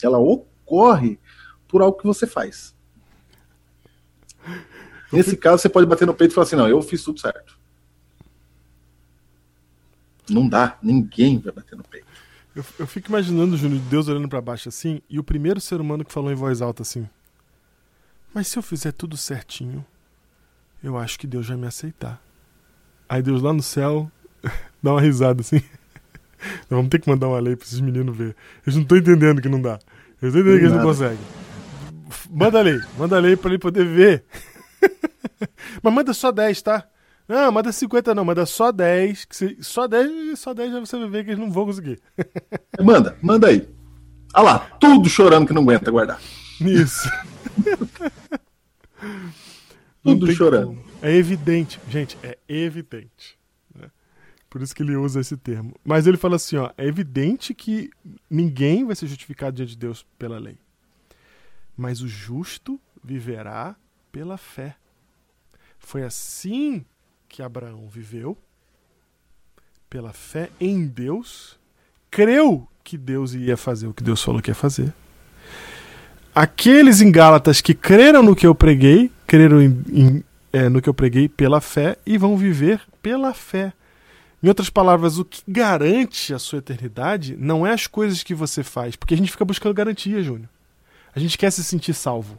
S2: ela ocorre por algo que você faz. Nesse caso, você pode bater no peito e falar assim: não, eu fiz tudo certo. Não dá, ninguém vai bater no peito.
S3: Eu, eu fico imaginando, Júnior, Deus olhando pra baixo assim, e o primeiro ser humano que falou em voz alta assim: Mas se eu fizer tudo certinho, eu acho que Deus vai me aceitar. Aí Deus lá no céu dá uma risada assim. Vamos ter que mandar uma lei pra esses meninos ver. Eles não estão entendendo que não dá. Eles estão entendendo que eles não conseguem. Manda a lei, manda a lei pra ele poder ver. Mas manda só 10, tá? Não, manda 50 não, manda só 10. Que se- só 10, só 10 já você vai ver que eles não vão conseguir.
S2: Manda, manda aí. Ah lá, tudo chorando que não aguenta guardar.
S3: Isso.
S2: Tudo chorando.
S3: como. É evidente, gente, é evidente. né? Por isso que ele usa esse termo. Mas ele fala assim, ó, é evidente que ninguém vai ser justificado diante de Deus pela lei. Mas o justo viverá pela fé. Foi assim que Abraão viveu, pela fé em Deus, creu que Deus ia fazer o que Deus falou que ia fazer. Aqueles em Gálatas que creram no que eu preguei, creram em- em- é, no que eu preguei pela fé e vão viver pela fé. Em outras palavras, o que garante a sua eternidade não é as coisas que você faz, porque a gente fica buscando garantia, Júnior. A gente quer se sentir salvo.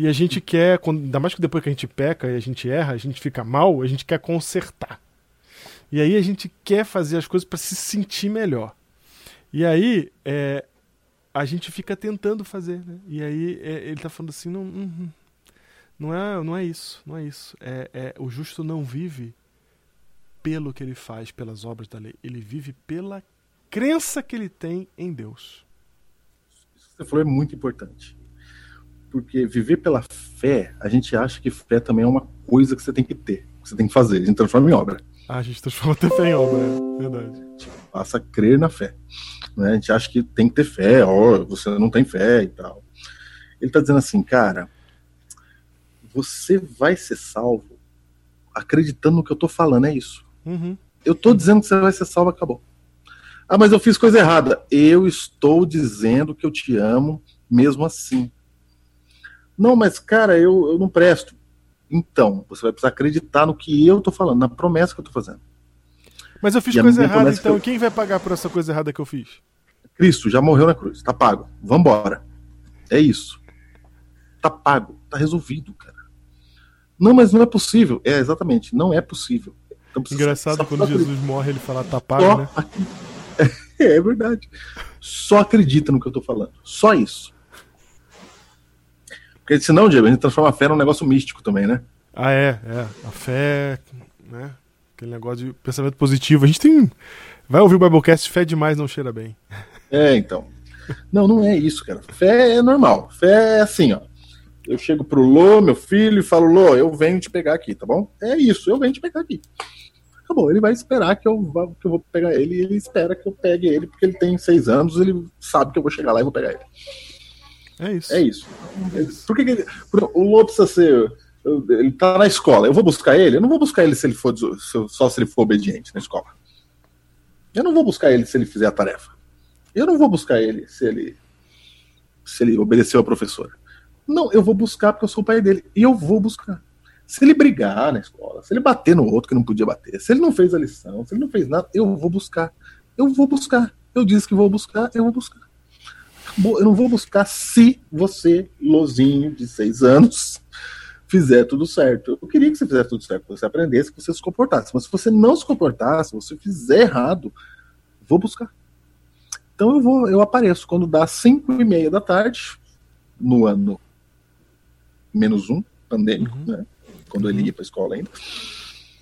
S3: E a gente quer, quando- ainda mais que depois que a gente peca e a gente erra, a gente fica mal, a gente quer consertar. E aí a gente quer fazer as coisas para se sentir melhor. E aí é, a gente fica tentando fazer, né? E aí é, ele tá falando assim, não, não, não é, não é isso, não é isso. É, é, o justo não vive pelo que ele faz, pelas obras da lei. Ele vive pela crença que ele tem em Deus.
S2: Isso que você falou é muito importante. Porque viver pela fé, a gente acha que fé também é uma coisa que você tem que ter, que você tem que fazer, a gente transforma em obra.
S3: Ah, a gente transforma até fé em obra, é verdade.
S2: Passa a crer na fé. né? A gente acha que tem que ter fé, ó, você não tem fé e tal. Ele está dizendo assim, cara, você vai ser salvo acreditando no que eu tô falando, é isso.
S3: Uhum.
S2: Eu tô dizendo que você vai ser salvo, acabou. Ah, mas eu fiz coisa errada. Eu estou dizendo que eu te amo mesmo assim. Não, mas cara, eu, eu não presto. Então, você vai precisar acreditar no que eu tô falando, na promessa que eu tô fazendo.
S3: Mas eu fiz
S2: E
S3: coisa errada, então
S2: eu-
S3: quem vai pagar por essa coisa errada que eu fiz?
S2: Cristo já morreu na cruz, tá pago. Vambora. É isso. Tá pago, tá resolvido, cara. Não, mas não é possível. É, exatamente, não é possível. Então,
S3: Engraçado
S2: só
S3: quando
S2: acredita.
S3: Jesus morre, ele fala, tá
S2: Só
S3: pago, né?
S2: acri- É, é verdade. Só acredita no que eu tô falando. Só isso. Porque senão, Diego, a gente transforma a fé num negócio místico também, né?
S3: Ah, é, é. A fé, né? Aquele negócio de pensamento positivo. A gente tem. Vai ouvir o Biblecast, fé demais não cheira bem.
S2: É, então. Não, não é isso, cara. Fé é normal. Fé é assim, ó. Eu chego pro Lô, meu filho, e falo, Lô, eu venho te pegar aqui, tá bom? É isso, eu venho te pegar aqui. Acabou, ele vai esperar que eu, vá, que eu vou pegar ele, e ele espera que eu pegue ele, porque ele tem seis anos, ele sabe que eu vou chegar lá e vou pegar ele.
S3: É isso.
S2: É isso. Por que, que ele- o Lô precisa ser. Ele tá na escola, eu vou buscar ele? Eu não vou buscar ele se ele for só se ele for obediente na escola. Eu não vou buscar ele se ele fizer a tarefa. Eu não vou buscar ele se ele se ele obedeceu a professora. Não, eu vou buscar porque eu sou o pai dele. E eu vou buscar. Se ele brigar na escola, se ele bater no outro que não podia bater, se ele não fez a lição, se ele não fez nada, eu vou buscar. Eu vou buscar. Eu disse que vou buscar, eu vou buscar. Eu não vou buscar se você, lozinho de seis anos, fizer tudo certo. Eu queria que você fizesse tudo certo, que você aprendesse, que você se comportasse. Mas se você não se comportasse, se você fizer errado, vou buscar. Então eu vou, eu apareço quando dá cinco e meia da tarde, no ano menos um, pandêmico,
S3: Uhum.
S2: né? Quando ele ia para a escola ainda.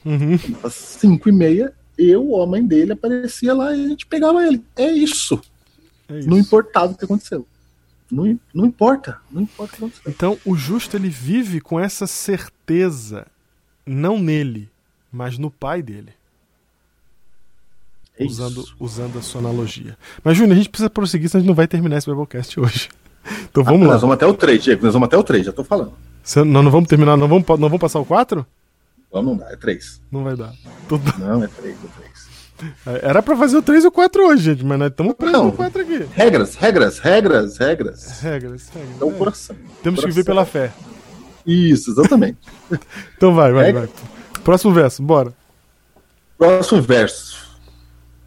S3: Uhum.
S2: Às cinco e meia, eu ou a mãe dele aparecia lá e a gente pegava ele. É isso.
S3: É.
S2: Não importava o que aconteceu. Não, não importa. Não importa o que aconteceu.
S3: Então, o justo ele vive com essa certeza, não nele, mas no pai dele,
S2: É
S3: usando, usando a sua analogia. Mas, Júnior, a gente precisa prosseguir, senão a gente não vai terminar esse Biblecast hoje. Então vamos
S2: Ah,
S3: lá.
S2: Nós vamos até o 3, Diego. Nós vamos até o 3, já tô falando.
S3: Se- Nós não vamos terminar, não vamos, não vamos passar o 4?
S2: Vamos, não dá, é 3.
S3: Não vai dar. Tudo-
S2: Não, é 3, é 3.
S3: Era pra fazer o 3 e o 4 hoje, gente, mas nós estamos presos no 4 aqui.
S2: Regras, regras, regras, regras.
S3: Regras, regras.
S2: É o
S3: É.
S2: coração.
S3: Temos que
S2: Coração.
S3: viver pela fé.
S2: Isso, exatamente.
S3: Então vai, vai,
S2: É.
S3: vai. Próximo verso, bora.
S2: Próximo verso.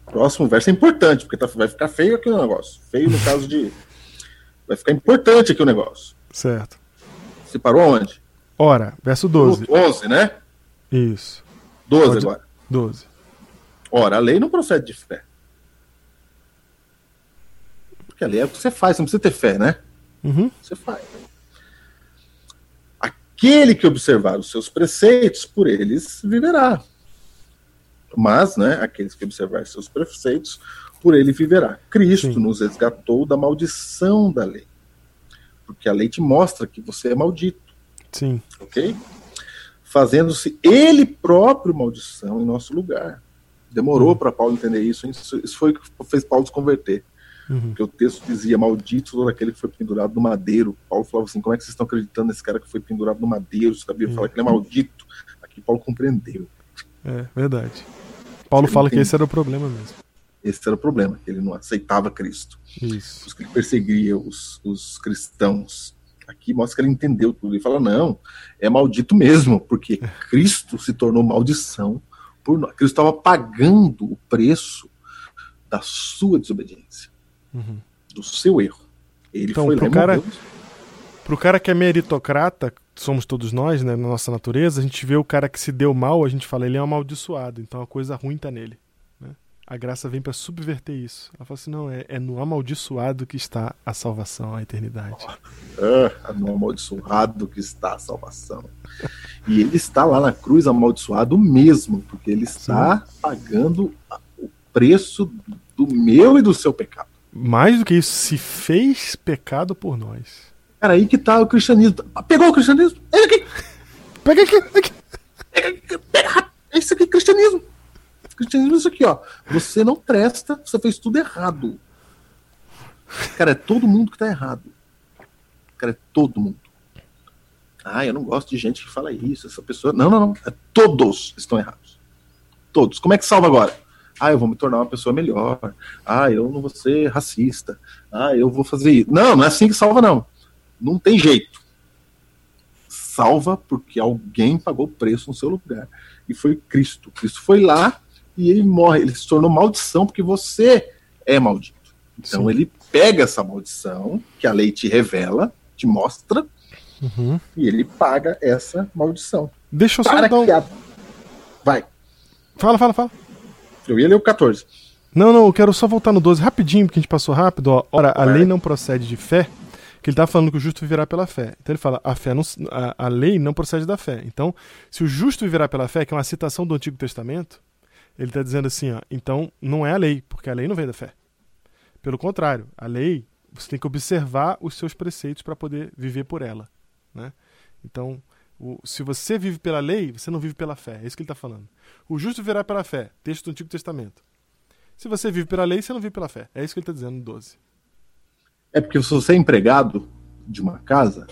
S2: Próximo verso é importante, porque tá- vai ficar feio aqui o negócio. Feio no caso de. Vai ficar importante aqui o negócio.
S3: Certo.
S2: Você parou onde?
S3: Ora, verso 12.
S2: No 11, né?
S3: Isso.
S2: 12
S3: Pode-
S2: agora.
S3: 12.
S2: Ora, a lei não procede de fé. Porque a lei é o que você faz, você não precisa ter fé, né?
S3: Uhum.
S2: Você faz. Aquele que observar os seus preceitos, por eles viverá. Mas, né, aqueles que observar seus preceitos, por ele viverá. Cristo
S3: Sim.
S2: nos resgatou da maldição da lei. Porque a lei te mostra que você é maldito,
S3: Sim.
S2: ok? Fazendo-se ele próprio maldição em nosso lugar. Demorou para Paulo entender isso, isso isso foi o que fez Paulo se converter.
S3: Uhum.
S2: Porque o texto dizia: Maldito todo aquele que foi pendurado no madeiro. Paulo falava assim: Como é que vocês estão acreditando nesse cara que foi pendurado no madeiro? Você sabia falar que ele é maldito? Aqui Paulo compreendeu.
S3: É, verdade. Paulo
S2: Você
S3: fala que esse era o problema mesmo.
S2: Esse era o problema, que ele não aceitava Cristo.
S3: Isso.
S2: Isso que ele perseguia os, os cristãos. Aqui mostra que ele entendeu tudo. Ele fala: Não, é maldito mesmo, porque Cristo se tornou maldição por nós. Cristo estava pagando o preço da sua desobediência,
S3: Uhum.
S2: do seu erro. Ele
S3: Então,
S2: foi lá
S3: pro
S2: e
S3: cara-. Pro cara que é meritocrata, somos todos nós, né, na nossa natureza, a gente vê o cara que se deu mal, a gente fala, ele é um amaldiçoado, então a coisa ruim tá nele. A graça vem pra subverter isso. Ela fala assim, não, é, é no amaldiçoado que está a salvação, a eternidade.
S2: Ah, no amaldiçoado que está a salvação. E ele está lá na cruz amaldiçoado mesmo, porque ele está pagando a- o preço do meu e do seu pecado.
S3: Mais do que isso, se fez pecado por nós.
S2: Cara, aí que tá o cristianismo. Ah, Pegou o cristianismo? É aqui,
S3: Pega aqui, aqui.
S2: pega, pega, é isso aqui, cristianismo. Cristianismo é isso aqui, ó. Você não presta, você fez tudo errado. Cara, é todo mundo que tá errado. Cara, é todo mundo. Ah, eu não gosto de gente que fala isso, essa pessoa. Não, não, não. É todos estão errados. Todos. Como é que salva agora? Ah, eu vou me tornar uma pessoa melhor. Ah, eu não vou ser racista. Ah, eu vou fazer isso. Não, não é assim que salva, não. Não tem jeito. Salva porque alguém pagou o preço no seu lugar. E foi Cristo. Cristo foi lá e ele morre. Ele se tornou maldição porque você é maldito. Então
S3: Sim.
S2: ele pega essa maldição que a lei te revela, te mostra,
S3: Uhum.
S2: e ele paga essa maldição.
S3: Deixa eu só
S2: Para
S3: dar um...
S2: a... Vai.
S3: Fala, fala, fala.
S2: Eu ia ler o 14.
S3: Não, não, eu quero só voltar no 12 rapidinho, porque a gente passou rápido. Ó. Ora, a lei não procede de fé, que ele tá falando que o justo viverá pela fé. Então ele fala, a, fé não, a, a lei não procede da fé. Então, se o justo viverá pela fé, que é uma citação do Antigo Testamento, ele está dizendo assim, ó, então não é a lei, porque a lei não vem da fé. Pelo contrário, a lei, você tem que observar os seus preceitos para poder viver por ela. Né? Então, o- se você vive pela lei, você não vive pela fé. É isso que ele está falando. O justo viverá pela fé, texto do Antigo Testamento. Se você vive pela lei, você não vive pela fé. É isso que ele está dizendo no 12.
S2: É porque se você é empregado de uma casa,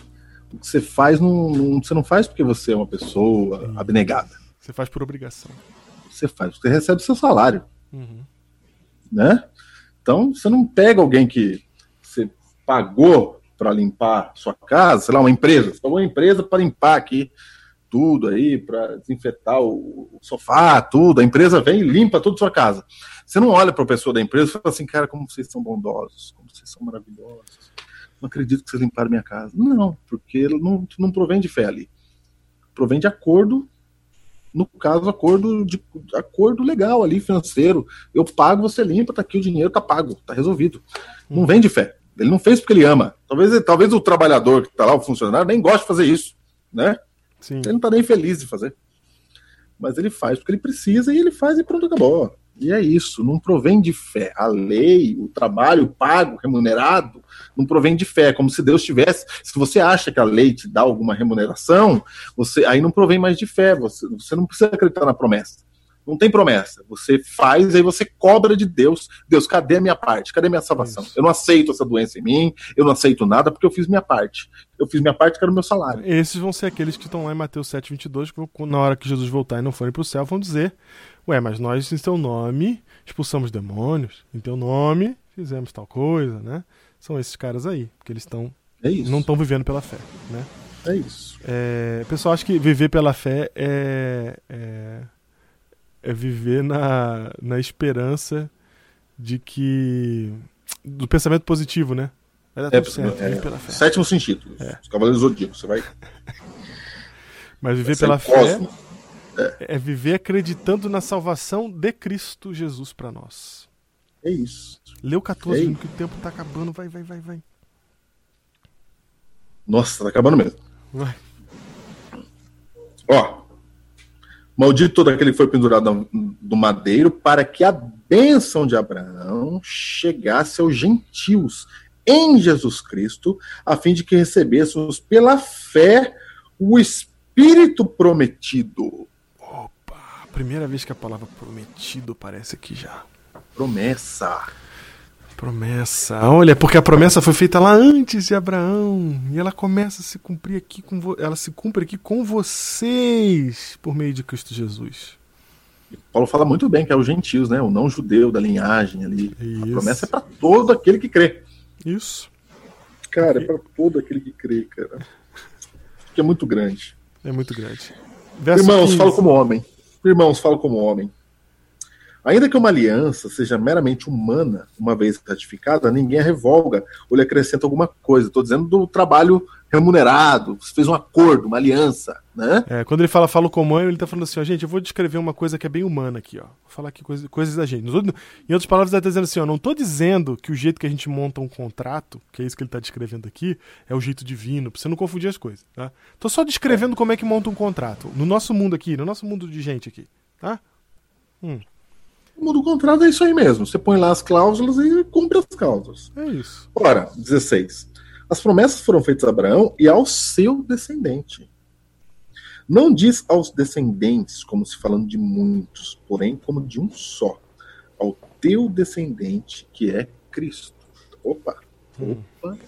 S2: o que você faz não, não- você não faz porque você é uma pessoa abnegada.
S3: Você faz por obrigação.
S2: Você faz, você recebe seu salário,
S3: Uhum.
S2: né? Então você não pega alguém que você pagou para limpar sua casa, sei lá, uma empresa, você pagou uma empresa para limpar aqui tudo aí, para desinfetar o, sofá, tudo. A empresa vem e limpa toda a sua casa. Você não olha para a pessoa da empresa e fala assim, cara, como vocês são bondosos, como vocês são maravilhosos. Não acredito que vocês limparam minha casa. Não, porque não, não provém de fé ali. Provém de acordo, no caso, acordo de acordo legal ali, financeiro. Eu pago, você limpa, tá aqui o dinheiro, tá pago, tá resolvido. Não vem de fé. Ele não fez porque ele ama. Talvez, talvez o trabalhador que tá lá, o funcionário, nem goste de fazer isso, né?
S3: Sim.
S2: Ele não tá nem feliz de fazer. Mas ele faz porque ele precisa e ele faz e pronto, acabou. E é isso, não provém de fé. A lei, o trabalho pago, remunerado, não provém de fé, como se Deus tivesse. Se você acha que a lei te dá alguma remuneração, você aí não provém mais de fé. Você, você não precisa acreditar na promessa. Não tem promessa. Você faz, aí você cobra de Deus. Deus, cadê a minha parte? Cadê a minha salvação?
S3: Isso.
S2: Eu não aceito essa doença em mim, eu não aceito nada porque eu fiz minha parte. Eu fiz minha parte, quero o meu salário.
S3: Esses vão ser aqueles que estão lá em Mateus 7, 22, que na hora que Jesus voltar e não forem para o céu, vão dizer: Ué, mas nós em teu nome expulsamos demônios, em teu nome fizemos tal coisa, né? São esses caras aí, porque eles estão
S2: É
S3: não estão vivendo pela fé, né?
S2: É isso.
S3: É, pessoal acha que viver pela fé é, é, é viver na, na esperança de que. do pensamento positivo, né? Vai dar
S2: É,
S3: tudo certo,
S2: é,
S3: pela fé.
S2: sétimo sentido. Os Cavaleiros Zodíaco. Você vai.
S3: Mas viver
S2: Sai
S3: pela fé
S2: cosmos.
S3: é viver acreditando na salvação de Cristo Jesus pra nós.
S2: É isso.
S3: Leu 14,
S2: Ei.
S3: Júnior, que o tempo tá acabando. Vai, vai, vai, vai.
S2: Nossa, tá acabando mesmo.
S3: Vai.
S2: Ó. Maldito todo aquele que foi pendurado do madeiro para que a bênção de Abraão chegasse aos gentios em Jesus Cristo, a fim de que recebêssemos pela fé o Espírito prometido.
S3: Opa, primeira vez que a palavra prometido aparece aqui já.
S2: Promessa.
S3: Promessa. Olha, porque a promessa foi feita lá antes de Abraão. E ela começa a se cumprir aqui com vo... ela se cumpre aqui com vocês por meio de Cristo Jesus.
S2: Paulo fala muito bem que é os gentios, né? O não judeu da linhagem ali.
S3: Isso.
S2: A promessa é para todo aquele que crê.
S3: Isso.
S2: Cara, é para todo aquele que crê, cara. Que é muito grande.
S3: É muito grande. Verso
S2: Irmãos,
S3: 15.
S2: falo como homem. Irmãos, falo como homem. Ainda que uma aliança seja meramente humana, uma vez ratificada, ninguém a revoga ou lhe acrescenta alguma coisa. Estou dizendo do trabalho remunerado. Você fez um acordo, uma aliança, né?
S3: É, quando ele fala falo como homem, ele tá falando assim, ó, gente, eu vou descrever uma coisa que é bem humana aqui, ó. Vou falar aqui coisa, coisas da gente. Outros- Em outras palavras, ele tá dizendo assim, ó, não tô dizendo que o jeito que a gente monta um contrato, que é isso que ele tá descrevendo aqui, é o jeito divino, pra você não confundir as coisas, tá? Tô só descrevendo como é que monta um contrato. No nosso mundo aqui, no nosso mundo de gente aqui, tá?
S2: O mundo contrato é isso aí mesmo. Você põe lá as cláusulas e cumpre as cláusulas.
S3: É isso.
S2: Ora, 16. As promessas foram feitas a Abraão e ao seu descendente. Não diz aos descendentes, como se falando de muitos, porém como de um só. Ao teu descendente, que é Cristo. Opa, opa,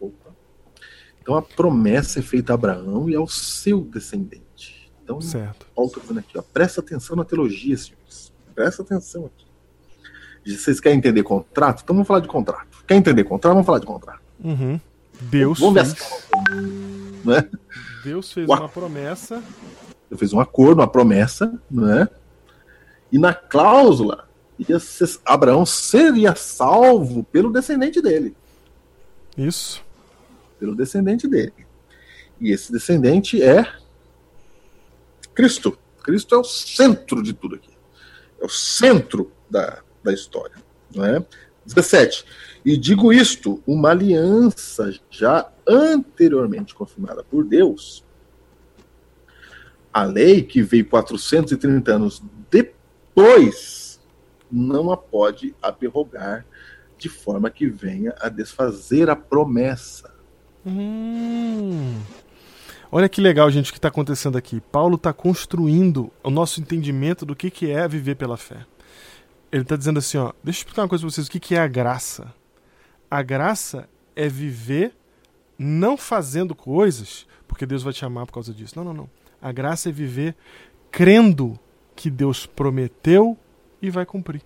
S2: opa. Então a promessa é feita a Abraão e ao seu descendente. Então,
S3: Certo.
S2: Paulo está dizendo aqui, ó, presta atenção na teologia, senhores. Presta atenção aqui. Vocês querem entender contrato? Então vamos falar de contrato. Quer entender contrato? Vamos falar de contrato.
S3: Uhum. Deus
S2: vamos ver
S3: fez,
S2: cláusulas, né?
S3: Deus fez uma promessa.
S2: Eu fiz um acordo, uma promessa, né? E na cláusula, ser- Abraão seria salvo pelo descendente dele.
S3: Isso.
S2: Pelo descendente dele. E esse descendente é Cristo. Cristo é o centro de tudo aqui. É o centro da, da história. Não é? 17. E digo isto, uma aliança já anteriormente confirmada por Deus. A lei que veio 430 anos depois não a pode aberrogar de forma que venha a desfazer a promessa.
S3: Hum. Olha que legal, gente, o que está acontecendo aqui. Paulo está construindo o nosso entendimento do que, que é viver pela fé. Ele está dizendo assim, ó, deixa eu explicar uma coisa para vocês, o que, que é a graça. A graça é viver não fazendo coisas porque Deus vai te amar por causa disso. Não, não, não. A graça é viver crendo que Deus prometeu e vai cumprir.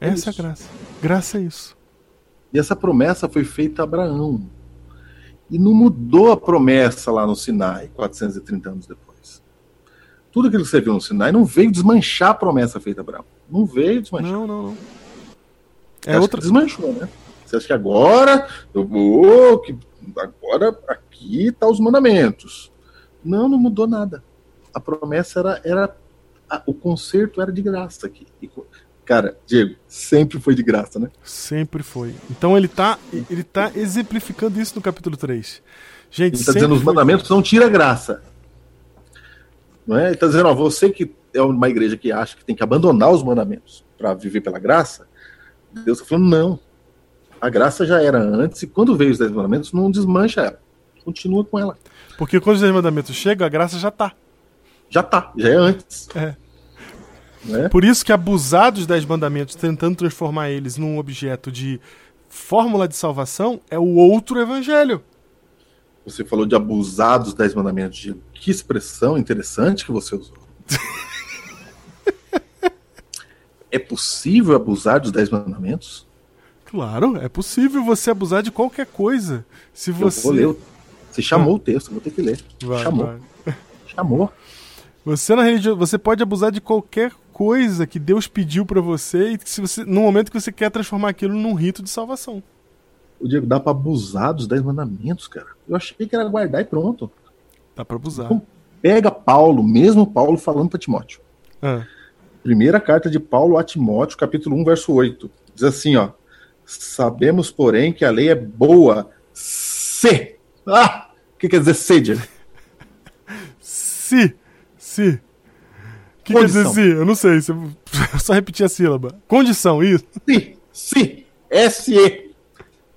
S2: É
S3: Essa é a graça. Graça é isso.
S2: E essa promessa foi feita a Abraão. E não mudou a promessa lá no Sinai, 430 anos depois. Tudo aquilo que você viu no Sinai não veio desmanchar a promessa feita a Abraão. Não veio desmanchar.
S3: Não, não, não. É outra.
S2: desmanchou, né? Você acha que agora eu vou. Que agora aqui tá os mandamentos. Não, não mudou nada. A promessa era. era a- o conserto era de graça aqui. E cara, Diego, sempre foi de graça, né?
S3: Sempre foi. Então ele tá, ele tá exemplificando isso no capítulo 3. Gente,
S2: Ele está
S3: sempre
S2: dizendo os mandamentos não tira graça. Não é? Ele está dizendo, ó, você que é uma igreja que acha que tem que abandonar os mandamentos para viver pela graça, Deus está falando, não. A graça já era antes, e quando veio os dez mandamentos, não desmancha ela. Continua com ela.
S3: Porque quando os dez mandamentos chegam, a graça já tá.
S2: Já tá, já é antes.
S3: É.
S2: Né?
S3: Por isso que abusar dos dez mandamentos, tentando transformar eles num objeto de fórmula de salvação, é o outro evangelho.
S2: Você falou de abusar dos dez mandamentos. Que expressão interessante que você usou. é possível abusar dos dez mandamentos?
S3: Claro, é possível você abusar de qualquer coisa. Se
S2: Eu
S3: você.
S2: vou ler. o- Você chamou o texto, eu vou ter que ler.
S3: Vai,
S2: chamou.
S3: vai.
S2: Chamou.
S3: Você na religião, você pode abusar de qualquer coisa que Deus pediu pra você e que se você no momento que você quer transformar aquilo num rito de salvação.
S2: O Diego, dá pra abusar dos dez mandamentos, cara. Eu achei que era guardar e pronto.
S3: Dá pra abusar.
S2: Então, pega Paulo, mesmo Paulo falando pra Timóteo.
S3: Ah,
S2: Primeira carta de Paulo a Timóteo, capítulo 1, verso 8. Diz assim, ó. Sabemos, porém, que a lei é boa se. Ah! O que quer dizer se, Diego?
S3: se, se. Que quer dizer
S2: Condição.
S3: se? Eu não sei. Se eu só repetir a sílaba. Condição, isso.
S2: Se. Se. S-E.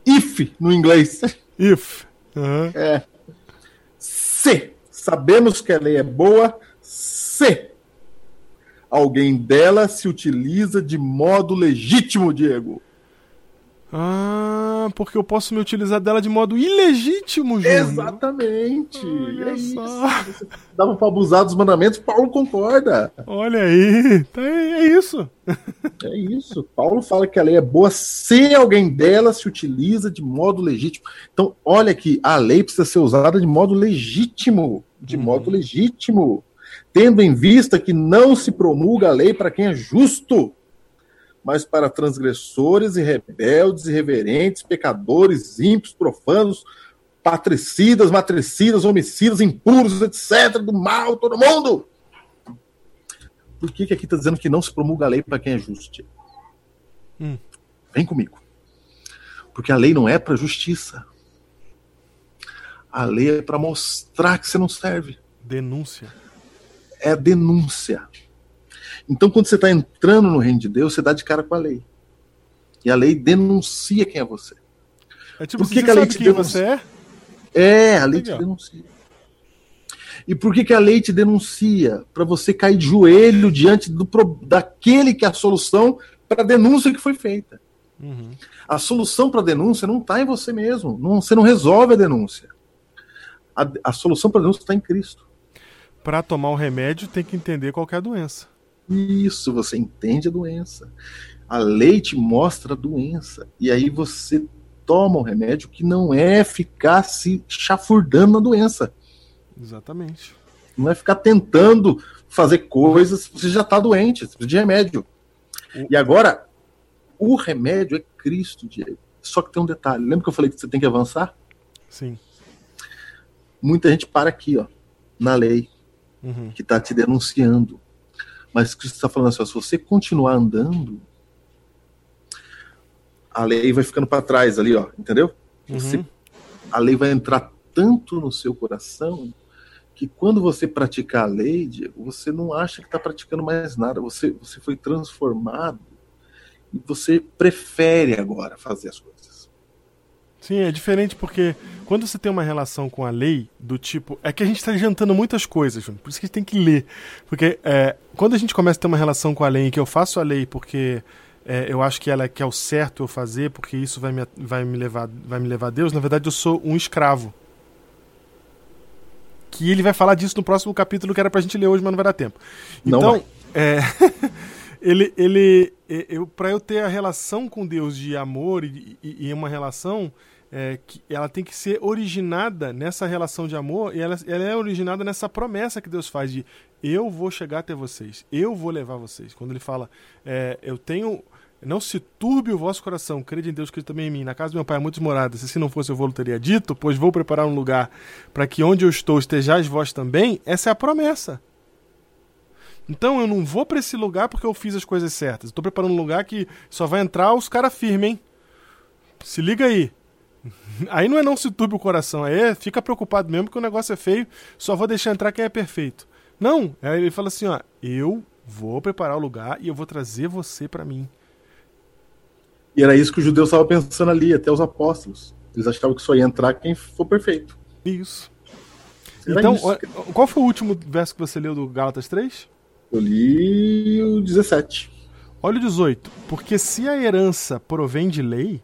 S2: If, no inglês.
S3: If. Aham.
S2: É. Se. Sabemos que a lei é boa se alguém dela se utiliza de modo legítimo, Diego.
S3: Ah, porque eu posso me utilizar dela de modo ilegítimo, Júnior.
S2: Exatamente.
S3: Olha
S2: é isso. dava pra abusar dos mandamentos, Paulo concorda.
S3: Olha aí. Tá, é isso.
S2: É isso. Paulo fala que a lei é boa se alguém dela se utiliza de modo legítimo. Então, olha que a lei precisa ser usada de modo legítimo. De
S3: Uhum.
S2: modo legítimo. Tendo em vista que não se promulga a lei para quem é justo, mas para transgressores e rebeldes, irreverentes, pecadores, ímpios, profanos, patricidas, matricidas, homicidas, impuros, etc., do mal, todo mundo. Por que, que aqui está dizendo que não se promulga a lei para quem é justo?
S3: Hum.
S2: Vem comigo. Porque a lei não é para justiça. A lei é para mostrar que você não serve.
S3: Denúncia.
S2: É denúncia. Então, quando você está entrando no reino de Deus, você dá de cara com a lei. E a lei denuncia quem é você.
S3: É tipo,
S2: Por que que a lei te denuncia?
S3: você é?
S2: É, a lei
S3: Legal.
S2: te denuncia. E por que, que a lei te denuncia? Para você cair de joelho diante do, daquele que é a solução para a denúncia que foi feita.
S3: Uhum.
S2: A solução para a denúncia não está em você mesmo. Não, você não resolve a denúncia. A, a solução para a denúncia está em Cristo.
S3: Pra tomar o remédio, tem que entender qual é a doença.
S2: Isso, você entende a doença. A lei te mostra a doença. E aí você toma um remédio que não é ficar se chafurdando na doença.
S3: Exatamente.
S2: Não é ficar tentando fazer coisas. Você já está doente, você precisa de remédio. E agora, o remédio é Cristo, Diego. Só que tem um detalhe. Lembra que eu falei que você tem que avançar?
S3: Sim.
S2: Muita gente para aqui, ó, na lei,
S3: Uhum.
S2: que está te denunciando. Mas Cristo está falando assim: ó, se você continuar andando, a lei vai ficando para trás ali, ó, entendeu? Você-
S3: Uhum.
S2: a lei vai entrar tanto no seu coração que quando você praticar a lei, Diego, você não acha que está praticando mais nada. Você, você foi transformado e você prefere agora fazer as coisas.
S3: Sim, é diferente porque quando você tem uma relação com a lei, do tipo. É que a gente tá adiantando muitas coisas, Júnior, por isso que a gente tem que ler. Porque é, quando a gente começa a ter uma relação com a lei em que eu faço a lei porque é, eu acho que ela é, que é o certo eu fazer, porque isso vai me, vai, me levar, vai me levar a Deus, na verdade eu sou um escravo. Que ele vai falar disso no próximo capítulo que era pra gente ler hoje, mas não vai dar tempo. Então, é, ele, ele, eu, para eu ter a relação com Deus de amor e, e, e uma relação é, que ela tem que ser originada nessa relação de amor e ela, ela é originada nessa promessa que Deus faz de eu vou chegar até vocês, eu vou levar vocês. Quando ele fala, é, eu tenho não se turbe o vosso coração, crede em Deus, crede também em mim. Na casa do meu pai há muitas moradas, se não fosse eu vou teria dito, pois vou preparar um lugar para que onde eu estou estejais vós também. Essa é a promessa. Então eu não vou para esse lugar porque eu fiz as coisas certas. Estou preparando um lugar que só vai entrar os caras firmes, hein? Se liga aí. Aí não é não se turbe o coração, aí é fica preocupado mesmo que o negócio é feio, só vou deixar entrar quem é perfeito. Não, aí ele fala assim, ó, eu vou preparar o lugar e eu vou trazer você para mim.
S2: E era isso que os judeus estavam pensando ali, até os apóstolos. Eles achavam que só ia entrar quem for perfeito.
S3: Isso.
S2: Era
S3: então,
S2: isso.
S3: qual foi o último verso que você leu do Gálatas 3?
S2: Eu li o 17.
S3: Olha o 18. Porque se a herança provém de lei.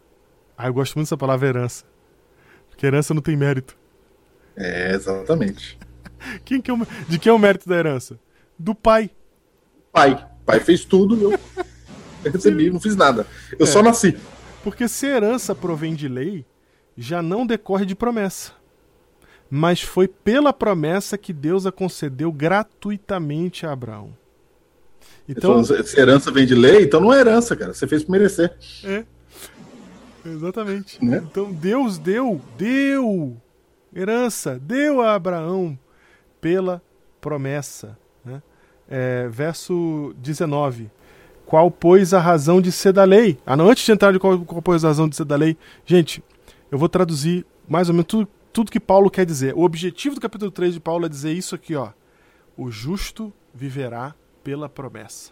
S3: Ah, eu gosto muito dessa palavra herança. Porque herança não tem mérito.
S2: É, exatamente.
S3: Quem que é o- de quem é o mérito da herança? Do pai.
S2: Pai. Pai fez tudo, eu, eu recebi, não fiz nada. Eu
S3: É.
S2: só nasci.
S3: Porque se herança provém de lei, já não decorre de promessa. Mas foi pela promessa que Deus a concedeu gratuitamente a Abraão.
S2: Então, se herança vem de lei, então não é herança, cara. Você fez por merecer.
S3: É. Exatamente. Né? Então Deus deu, deu herança, deu a Abraão pela promessa. Né? É, verso 19. Qual, pois, a razão de ser da lei? Ah, não, antes de entrar de qual, qual, pois, a razão de ser da lei, gente, eu vou traduzir mais ou menos tudo, tudo que Paulo quer dizer. O objetivo do capítulo 3 de Paulo é dizer isso aqui, ó. O justo viverá pela promessa.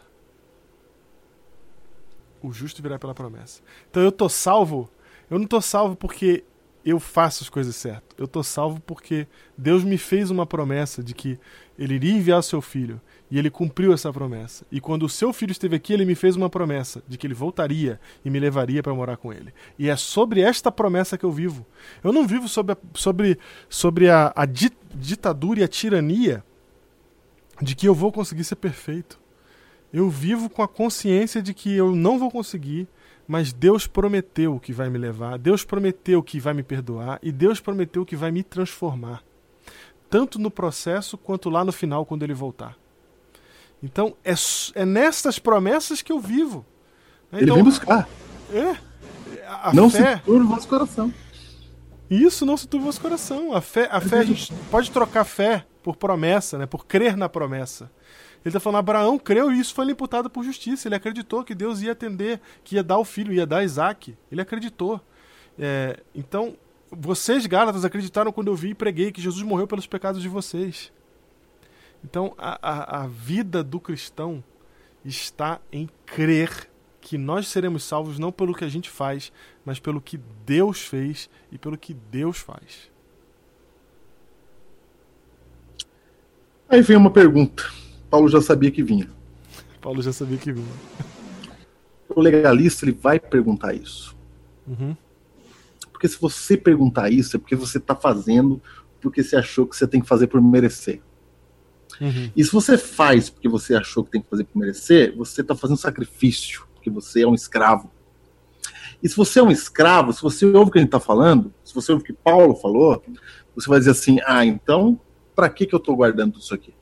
S3: O justo viverá pela promessa. Então eu tô salvo. Eu não tô salvo porque eu faço as coisas certas. Eu tô salvo porque Deus me fez uma promessa de que ele iria enviar o seu filho e ele cumpriu essa promessa. E quando o seu filho esteve aqui, ele me fez uma promessa de que ele voltaria e me levaria para morar com ele. E é sobre esta promessa que eu vivo. Eu não vivo sobre a, sobre, sobre a, a ditadura e a tirania de que eu vou conseguir ser perfeito. Eu vivo com a consciência de que eu não vou conseguir, mas Deus prometeu que vai me levar, Deus prometeu que vai me perdoar e Deus prometeu que vai me transformar. Tanto no processo quanto lá no final, quando ele voltar. Então, é, é nestas promessas que eu vivo.
S2: Então, ele vem buscar.
S3: É. A
S2: não fé, se turva o vosso coração.
S3: Isso não se turva o vosso coração. A fé, a fé a gente pode trocar fé por promessa, né? por crer na promessa. Ele está falando, Abraão creu e isso foi lhe imputado por justiça. Ele acreditou que Deus ia atender, que ia dar o filho, ia dar Isaac. Ele acreditou. É, então, vocês, Gálatas, acreditaram quando eu vi e preguei que Jesus morreu pelos pecados de vocês. Então, a, a, a vida do cristão está em crer que nós seremos salvos não pelo que a gente faz, mas pelo que Deus fez e pelo que Deus faz.
S2: Aí vem uma pergunta. Paulo já sabia que vinha.
S3: Paulo já sabia que vinha.
S2: O legalista ele vai perguntar isso.
S3: Uhum.
S2: Porque se você perguntar isso, é porque você está fazendo porque você achou que você tem que fazer por merecer.
S3: Uhum.
S2: E se você faz porque você achou que tem que fazer por merecer, você está fazendo sacrifício, porque você é um escravo. E se você é um escravo, se você ouve o que a gente está falando, se você ouve o que Paulo falou, você vai dizer assim: ah, então para que, que eu estou guardando isso aqui?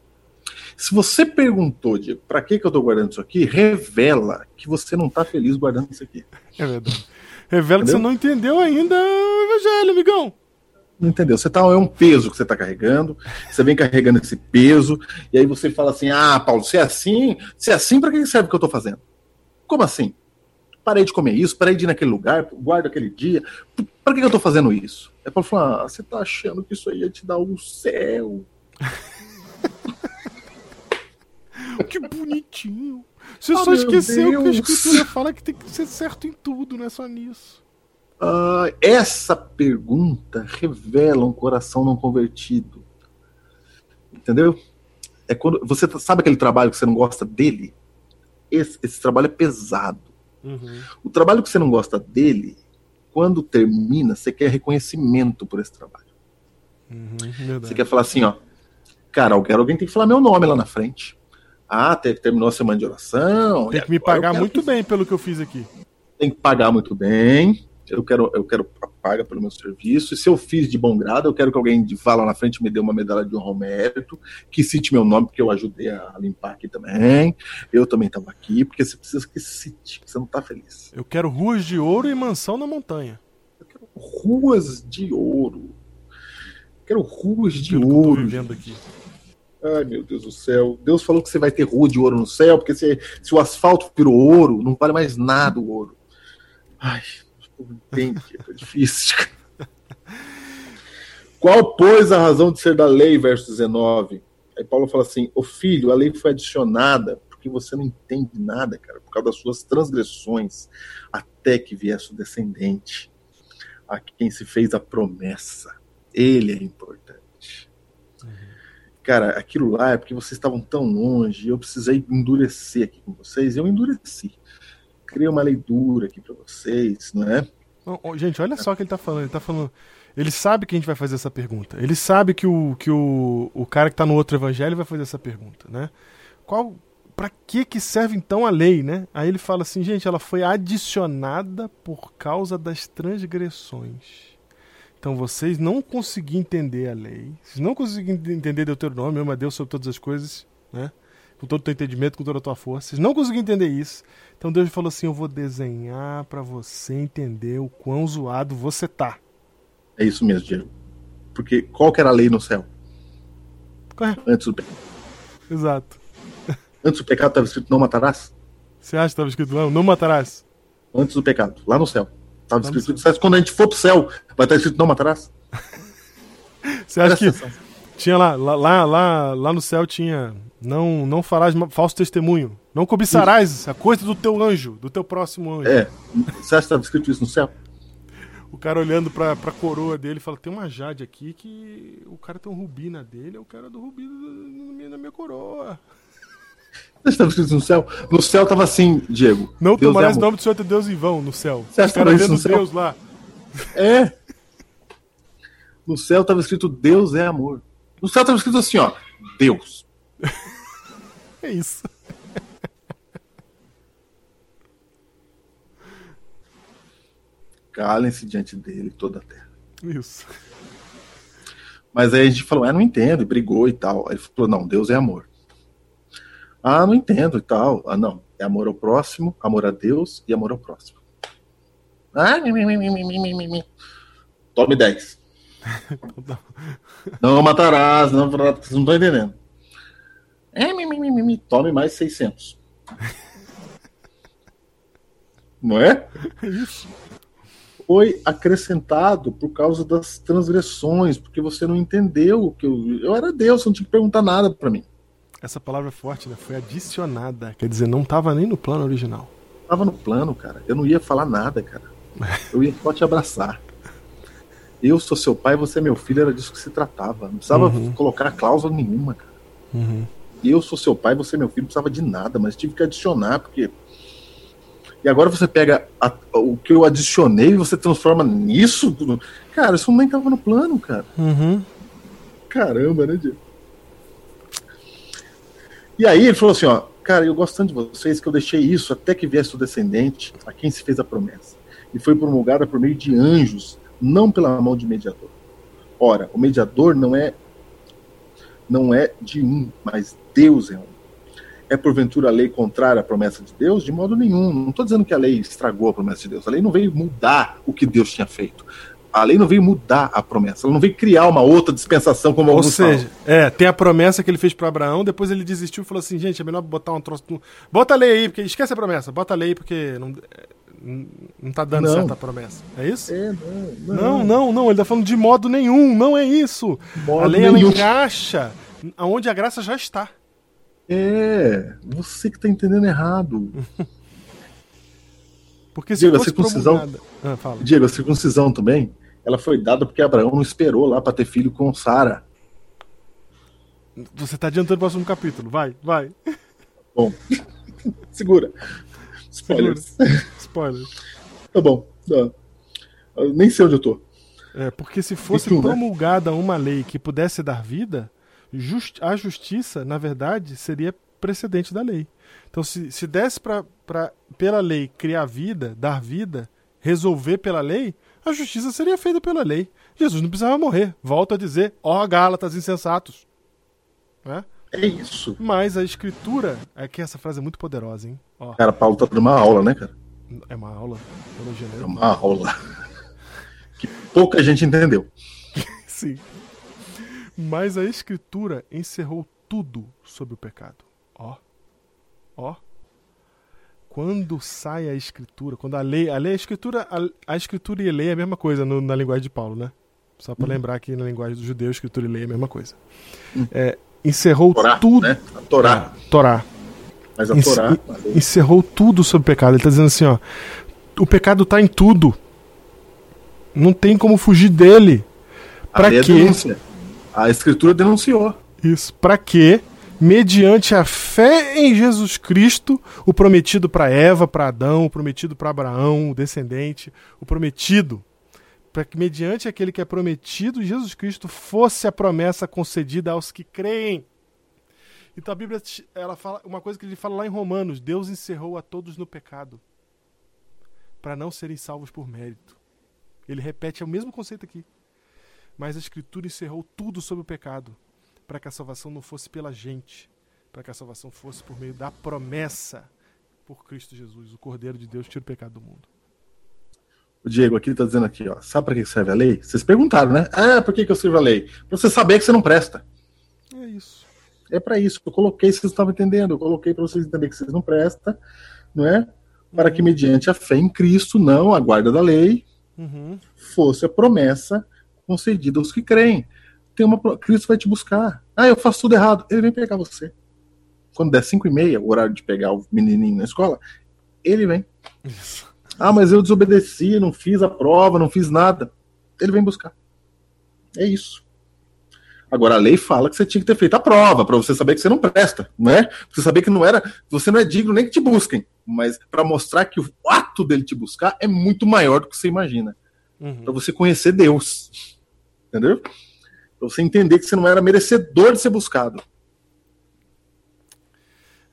S2: Se você perguntou, Diego, para que, que eu estou guardando isso aqui, revela que você não está feliz guardando isso aqui.
S3: É verdade. Revela Entendeu? que você não entendeu ainda o evangelho, amigão.
S2: Não entendeu? Você tá, é um peso que você está carregando, você vem carregando esse peso, e aí você fala assim: ah, Paulo, se é assim, se é assim, para que serve o que eu estou fazendo? Como assim? Parei de comer isso, parei de ir naquele lugar, guardo aquele dia. Para que eu estou fazendo isso? É para falar: ah, você está achando que isso aí ia te dar o céu?
S3: que bonitinho. Você ah, só esqueceu Deus. que a escritura fala que tem que ser certo em tudo, não é só nisso.
S2: Uh, essa pergunta revela um coração não convertido. Entendeu? É quando você sabe aquele trabalho que você não gosta dele. Esse, esse trabalho é pesado.
S3: Uhum.
S2: O trabalho que você não gosta dele, quando termina, você quer reconhecimento por esse trabalho.
S3: Uhum,
S2: você quer falar assim, ó, cara, alguém tem que falar meu nome lá na frente. Ah, terminou a semana de oração.
S3: Tem que me pagar muito bem pelo que eu fiz aqui.
S2: Tem que pagar muito bem. Eu quero, eu quero a paga pelo meu serviço. E se eu fiz de bom grado, eu quero que alguém vá lá na frente e me dê uma medalha de honra ao mérito, que cite meu nome, porque eu ajudei a limpar aqui também. Eu também estava aqui, porque você precisa que cite, você não está feliz.
S3: Eu quero ruas de ouro e mansão na montanha.
S2: Eu quero ruas de ouro. Eu quero ruas de Pelo ouro. Que eu tô
S3: vivendo aqui.
S2: Ai, meu Deus do céu. Deus falou que você vai ter rua de ouro no céu, porque se, se o asfalto virou ouro, não vale mais nada o ouro. Ai, entende, é difícil. Qual, pois, a razão de ser da lei, verso 19? Aí Paulo fala assim: O filho, a lei foi adicionada porque você não entende nada, cara, por causa das suas transgressões, até que viesse o descendente, a quem se fez a promessa. Ele é importante cara, aquilo lá é porque vocês estavam tão longe, eu precisei endurecer aqui com vocês, eu endureci. Criei uma lei dura aqui para vocês, não é?
S3: Gente, olha só o que ele tá falando. Ele tá falando. Ele sabe que a gente vai fazer essa pergunta. Ele sabe que o, que o, o cara que tá no outro evangelho vai fazer essa pergunta, né? Qual. para que que serve então a lei, né? Aí ele fala assim, gente, ela foi adicionada por causa das transgressões. Então vocês não conseguiram entender a lei, vocês não conseguiram entender Deuteronômio, ama Deus sobre todas as coisas, né? Com todo o teu entendimento, com toda a tua força. Vocês não conseguiram entender isso. Então Deus falou assim: Eu vou desenhar para você entender o quão zoado você tá.
S2: É isso mesmo, Diego. Porque qual que era a lei no céu?
S3: Qual é?
S2: Antes do pecado.
S3: Exato.
S2: Antes do pecado estava escrito não matarás?
S3: Você acha que estava escrito lá? Não matarás.
S2: Antes do pecado, lá no céu. Estava
S3: Lá no
S2: escrito. Quando a gente for pro céu, vai estar escrito não matarás?
S3: Você acha
S2: Presta
S3: que
S2: atenção.
S3: tinha lá, lá, lá, lá, no céu tinha não não farás falso testemunho, não cobiçarás a coisa do teu anjo, do teu próximo anjo.
S2: É. Você acha que estava escrito isso no céu?
S3: O cara olhando pra, pra coroa dele fala: tem uma Jade aqui que o cara tem um rubi na dele, eu quero do rubi na minha coroa.
S2: Você acha que estava escrito no céu? No céu estava assim, Diego.
S3: Não
S2: Deus é
S3: tomarás o
S2: amor.
S3: nome do Senhor teu Deus em vão no céu.
S2: Você
S3: O
S2: acha que isso no céu?
S3: Deus lá.
S2: É. No céu estava escrito Deus é amor. No céu estava escrito assim, ó. Deus.
S3: É isso.
S2: Calem-se diante dele toda a terra.
S3: Isso.
S2: Mas aí a gente falou, ah, não entendo, e brigou e tal. Aí ele falou, não, Deus é amor. Ah, não entendo e tal. Ah, não. É amor ao próximo, amor a Deus e amor ao próximo. Ah, mi, mi, mi, mi, mi, mi. Tome 10. não matarás, não, vocês não estão entendendo. É, mi, mi, mi, mi, tome mais 600. não é? Foi acrescentado por causa das transgressões, porque você não entendeu o que eu. Eu era Deus, você não tinha que perguntar nada para mim.
S3: Essa palavra é forte, né? Foi adicionada. Quer dizer, não tava nem no plano original.
S2: Tava no plano, cara. Eu não ia falar nada, cara. Eu ia só te abraçar. Eu sou seu pai, você é meu filho, era disso que se tratava. Não precisava
S3: Uhum.
S2: colocar cláusula nenhuma, cara.
S3: Uhum.
S2: Eu sou seu pai, você é meu filho, não precisava de nada, mas tive que adicionar, porque. E agora você pega a- o que eu adicionei e você transforma nisso? Cara, isso nem tava no plano, cara.
S3: Uhum.
S2: Caramba, né, Diego? E aí ele falou assim, ó, cara, eu gosto tanto de vocês que eu deixei isso até que viesse o descendente a quem se fez a promessa. E foi promulgada por meio de anjos, não pela mão de mediador. Ora, o mediador não é não é de um, mas Deus é um. É porventura a lei contrária à promessa de Deus? De modo nenhum. Não estou dizendo que a lei estragou a promessa de Deus. A lei não veio mudar o que Deus tinha feito. A lei não veio mudar a promessa. Ela não veio criar uma outra dispensação como
S3: Ou
S2: alguns
S3: seja,
S2: falam.
S3: é, tem a promessa que ele fez para Abraão, depois ele desistiu e falou assim, gente, é melhor botar um troço. Bota a lei aí, porque esquece a promessa, bota a lei porque não, é, não- não tá dando
S2: Não.
S3: certa a promessa. É isso?
S2: É, não,
S3: Não, não, não, ele tá falando de modo nenhum, não é isso.
S2: Modo
S3: a lei ela encaixa aonde a graça já está.
S2: É, você que tá entendendo errado.
S3: Porque se
S2: Diego, a circuncisão-.
S3: Ah, fala.
S2: Diego, a circuncisão também, ela foi dada porque Abraão não esperou lá para ter filho com Sara.
S3: Você tá adiantando o próximo capítulo, vai, vai.
S2: Bom, segura. Spoilers.
S3: Spoiler.
S2: Tá bom. Tá. Eu nem sei onde eu tô.
S3: É, porque se fosse
S2: tu, né?
S3: promulgada uma lei que pudesse dar vida, jus- a justiça, na verdade, seria precedente da lei. Então, se, se desse pra, pra, pela lei criar vida, dar vida, resolver pela lei, a justiça seria feita pela lei. Jesus não precisava morrer. Volto a dizer, ó Gálatas insensatos. Né?
S2: É isso.
S3: Mas a escritura, é que essa frase é muito poderosa, hein? Ó,
S2: Cara, Paulo tá dando uma aula, né, cara?
S3: é uma aula.
S2: É uma aula. Que pouca gente entendeu.
S3: Sim. Mas a escritura encerrou tudo sobre o pecado. Ó. Ó. Quando sai a escritura, quando a lei, a lei, a escritura, a, a escritura e a lei é a mesma coisa no- na linguagem de Paulo, né? Só para lembrar que na linguagem do judeu, escritura e lei é a mesma coisa. É, encerrou
S2: Torá,
S3: tudo.
S2: né? A Torá.
S3: É, Torá.
S2: Mas a
S3: Encer-
S2: Torá. a
S3: encerrou tudo sobre o pecado. Ele tá dizendo assim, ó, o pecado tá em tudo. Não tem como fugir dele.
S2: a lei é
S3: quê?
S2: denúncia. A escritura denunciou.
S3: Isso, para que, mediante a fé em Jesus Cristo, o prometido para Eva, para Adão, o prometido para Abraão, o descendente, o prometido, para que mediante aquele que é prometido, Jesus Cristo, fosse a promessa concedida aos que creem. Então a Bíblia, ela fala uma coisa que ele fala lá em Romanos: Deus encerrou a todos no pecado, para não serem salvos por mérito. Ele repete é o mesmo conceito aqui. Mas a Escritura encerrou tudo sobre o pecado, para que a salvação não fosse pela gente, para que a salvação fosse por meio da promessa por Cristo Jesus, o Cordeiro de Deus, tira o pecado do mundo.
S2: O Diego aqui está dizendo aqui, ó, sabe para que serve a lei? Vocês perguntaram, né? Ah, por que, que eu escrevo a lei? Para você saber que você não presta.
S3: É isso.
S2: É para isso. Eu coloquei, vocês estavam entendendo. Eu coloquei para vocês entenderem que vocês não prestam, não é? Para que, mediante a fé em Cristo, não a guarda da lei,
S3: Uhum.
S2: fosse a promessa concedida aos que creem. Tem uma, Cristo vai te buscar. Ah, eu faço tudo errado. Ele vem pegar você. Quando der 5 e meia, o horário de pegar o menininho na escola, ele vem.
S3: Isso.
S2: Ah, mas eu desobedeci, não fiz a prova, não fiz nada. Ele vem buscar. É isso. Agora a lei fala que você tinha que ter feito a prova para você saber que você não presta, não é? Pra você saber que não era, você não é digno nem que te busquem, mas para mostrar que o ato dele te buscar é muito maior do que você imagina,
S3: Uhum.
S2: para você conhecer Deus. Entendeu? Para você entender que você não era merecedor de ser buscado.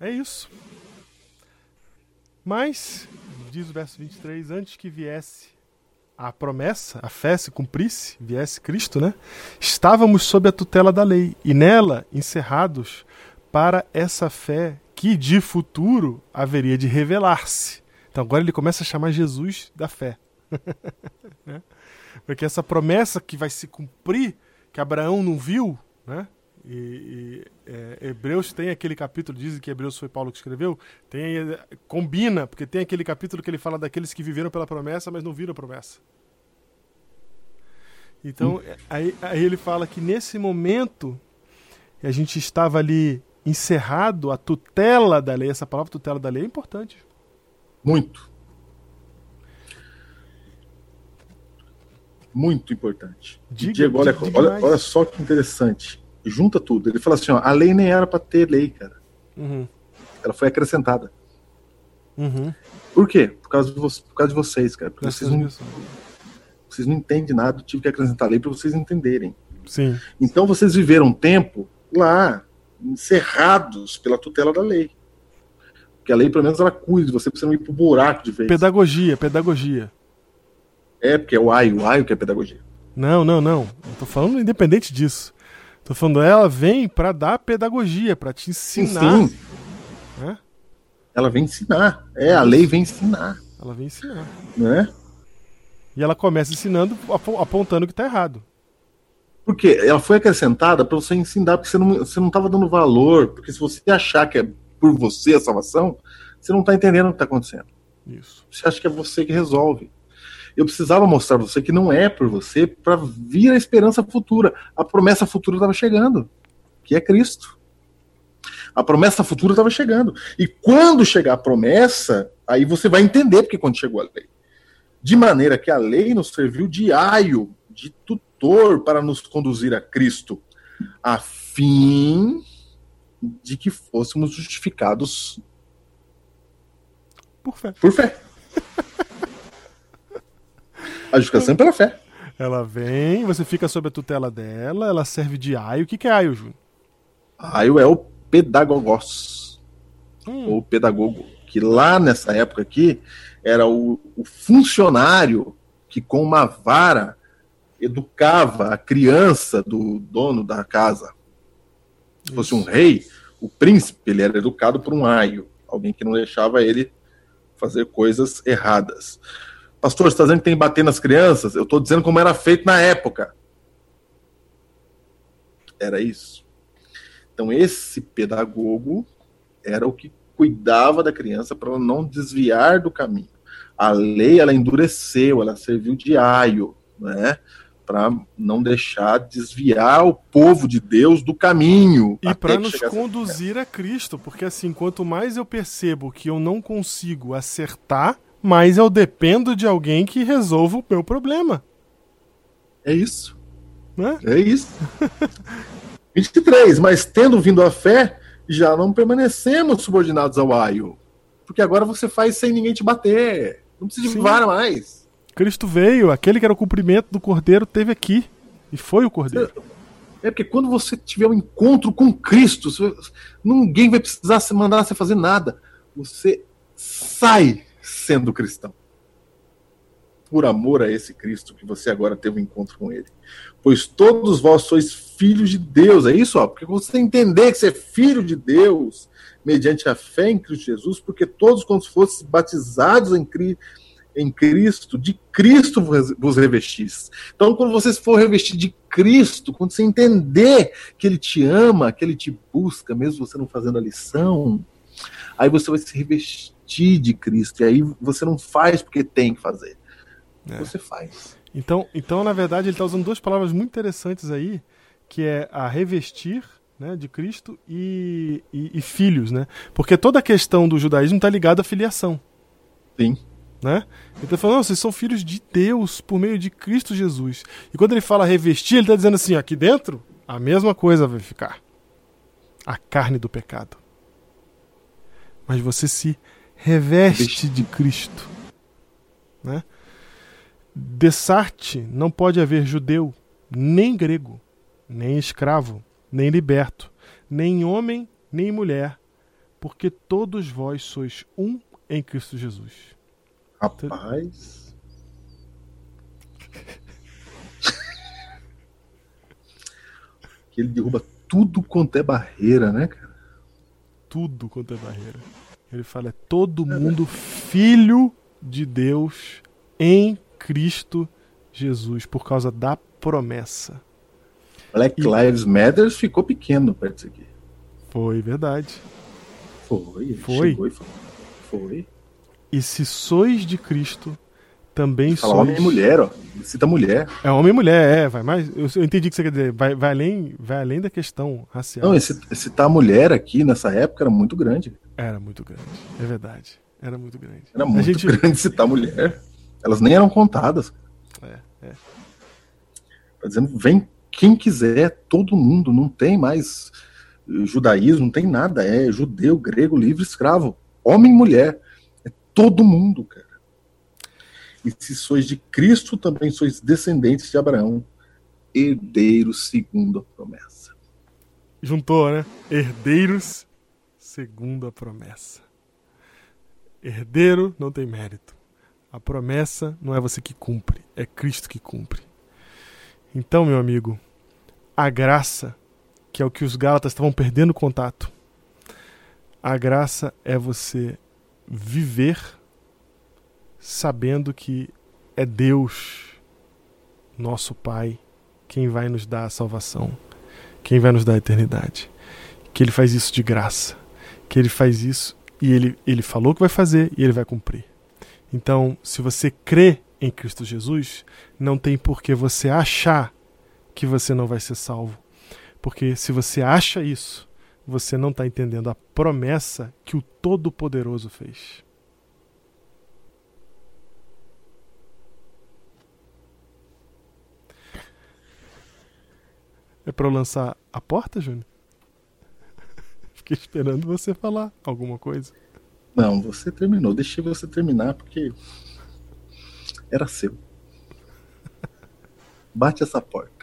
S3: É isso. Mas, diz o verso 23, antes que viesse a promessa, a fé se cumprisse, viesse Cristo, né? Estávamos sob a tutela da lei e nela encerrados para essa fé que de futuro haveria de revelar-se. Então agora ele começa a chamar Jesus da fé. Né? Porque essa promessa que vai se cumprir, que Abraão não viu, né? E, e, é, Hebreus tem aquele capítulo, dizem que Hebreus foi Paulo que escreveu, tem, combina, porque tem aquele capítulo que ele fala daqueles que viveram pela promessa, mas não viram a promessa. Então, é, aí, aí ele fala que nesse momento a gente estava ali encerrado, a tutela da lei, essa palavra tutela da lei é importante.
S2: Muito. Muito importante.
S3: Diga-
S2: Diego, olha,
S3: diga
S2: olha, olha só que interessante. Junta tudo. Ele fala assim: ó, a lei nem era para ter lei, cara.
S3: Uhum,
S2: Ela foi acrescentada.
S3: uhum.
S2: Por quê? Por causa de, vo- por causa de vocês, cara. Porque vocês não, vocês não entendem nada. Eu tive que acrescentar a lei para vocês entenderem.
S3: Sim.
S2: Então vocês viveram um tempo lá, encerrados pela tutela da lei. Porque a lei, pelo menos, ela cuida de você pra você não ir pro buraco de vez.
S3: Pedagogia, pedagogia.
S2: É, porque é o AI, o AI que é pedagogia.
S3: Não, não, não. Não tô falando independente disso. Tô falando, ela vem pra dar pedagogia, pra te
S2: Sim,
S3: ensinar.
S2: sim.
S3: Né?
S2: Ela vem ensinar. É, a lei vem ensinar.
S3: Ela vem ensinar.
S2: Né?
S3: E ela começa ensinando, apo- apontando que tá errado.
S2: Porque ela foi acrescentada para você ensinar, porque você não, você não tava dando valor. Porque se você achar que é por você a salvação, você não tá entendendo o que tá acontecendo.
S3: Isso.
S2: Você acha que é você que resolve. Eu precisava mostrar pra você que não é por você para vir a esperança futura. A promessa futura estava chegando, que é Cristo. A promessa futura estava chegando. E quando chegar a promessa, aí você vai entender porque quando chegou a lei. De maneira que a lei nos serviu de aio, de tutor para nos conduzir a Cristo, a fim de que fôssemos justificados
S3: Por fé.
S2: por fé. A justificação é pela fé.
S3: Ela vem, você fica sob a tutela dela, ela serve de aio. O que, que é aio, Júnior?
S2: Aio é o pedagogos,
S3: Hum,
S2: ou pedagogo, que lá nessa época aqui era o, o funcionário que com uma vara educava a criança do dono da casa. Se fosse um
S3: isso.
S2: rei, o príncipe, ele era educado por um aio, alguém que não deixava ele fazer coisas erradas. Pastor, você está dizendo que tem que bater nas crianças? Eu estou dizendo como era feito na época. Era isso. Então, esse pedagogo era o que cuidava da criança para ela não desviar do caminho. A lei, ela endureceu, ela serviu de aio, né? Para não deixar desviar o povo de Deus do caminho.
S3: E para nos conduzir a Cristo, porque assim, quanto mais eu percebo que eu não consigo acertar, mais eu dependo de alguém que resolva o meu problema,
S2: É isso.
S3: né?
S2: É isso. 23. Mas tendo vindo a fé, já não permanecemos subordinados ao aio. Porque agora você faz sem ninguém te bater. Não precisa de
S3: Sim.
S2: vara mais.
S3: Cristo veio, aquele que era o cumprimento do Cordeiro teve aqui e foi o Cordeiro.
S2: É porque quando você tiver um encontro com Cristo, ninguém vai precisar mandar você fazer nada. Você sai sendo cristão. Por amor a esse Cristo que você agora teve um encontro com ele. Pois todos vós sois filhos de Deus. É isso, ó. Porque você entender que você é filho de Deus mediante a fé em Cristo Jesus, porque todos quando fossem batizados em Cristo em Cristo, de Cristo vos revestis. Então, quando você for revestir de Cristo, quando você entender que Ele te ama, que Ele te busca, mesmo você não fazendo a lição, aí você vai se revestir de Cristo. E aí você não faz porque tem que fazer. É. Você faz.
S3: Então, então, na verdade, ele está usando duas palavras muito interessantes aí, que é a revestir né, de Cristo e, e, e filhos, né? Porque toda a questão do judaísmo está ligada à filiação.
S2: Sim.
S3: Né? Ele está falando, vocês são filhos de Deus por meio de Cristo Jesus. E quando ele fala revestir, ele está dizendo assim: aqui dentro, a mesma coisa vai ficar. A carne do pecado. Mas você se reveste de Cristo. Né? Dessarte não pode haver judeu, nem grego, nem escravo, nem liberto, nem homem, nem mulher, porque todos vós sois um em Cristo Jesus.
S2: Rapaz. que ele derruba tudo quanto é barreira, né, cara?
S3: Tudo quanto é barreira. Ele fala: é todo mundo filho de Deus em Cristo Jesus, por causa da promessa.
S2: Black e... Lives Matter ficou pequeno perto disso aqui.
S3: Foi verdade.
S2: Foi,
S3: foi.
S2: Chegou e falou. Foi.
S3: E se sois de Cristo, também
S2: Fala
S3: sois.
S2: homem e mulher, ó. Cita mulher.
S3: É homem e mulher, é, vai mais. Eu, eu entendi o que você quer dizer. Vai, vai, além, vai além da questão racial.
S2: Não, esse, citar mulher aqui nessa época era muito grande.
S3: Era muito grande, é verdade. Era muito grande.
S2: Era muito gente... grande citar mulher. Elas nem eram contadas.
S3: É, é.
S2: Tá dizendo, vem quem quiser, todo mundo, não tem mais judaísmo, não tem nada. É judeu, grego, livre, escravo. Homem e mulher todo mundo, cara. E se sois de Cristo, também sois descendentes de Abraão, herdeiros segundo a promessa.
S3: Juntou, né? Herdeiros segundo a promessa. Herdeiro não tem mérito. A promessa não é você que cumpre, é Cristo que cumpre. Então, meu amigo, a graça, que é o que os Gálatas estavam perdendo contato, a graça é você viver sabendo que é Deus, nosso Pai, quem vai nos dar a salvação, quem vai nos dar a eternidade. Que Ele faz isso de graça, que Ele faz isso e Ele, ele falou que vai fazer e Ele vai cumprir. Então, se você crê em Cristo Jesus, não tem por que você achar que você não vai ser salvo. Porque se você acha isso, você não está entendendo a promessa que o Todo-Poderoso fez. É para lançar a porta, Júnior? Fiquei esperando você falar alguma coisa.
S2: Não, você terminou. Deixei você terminar porque era seu. Bate essa porta.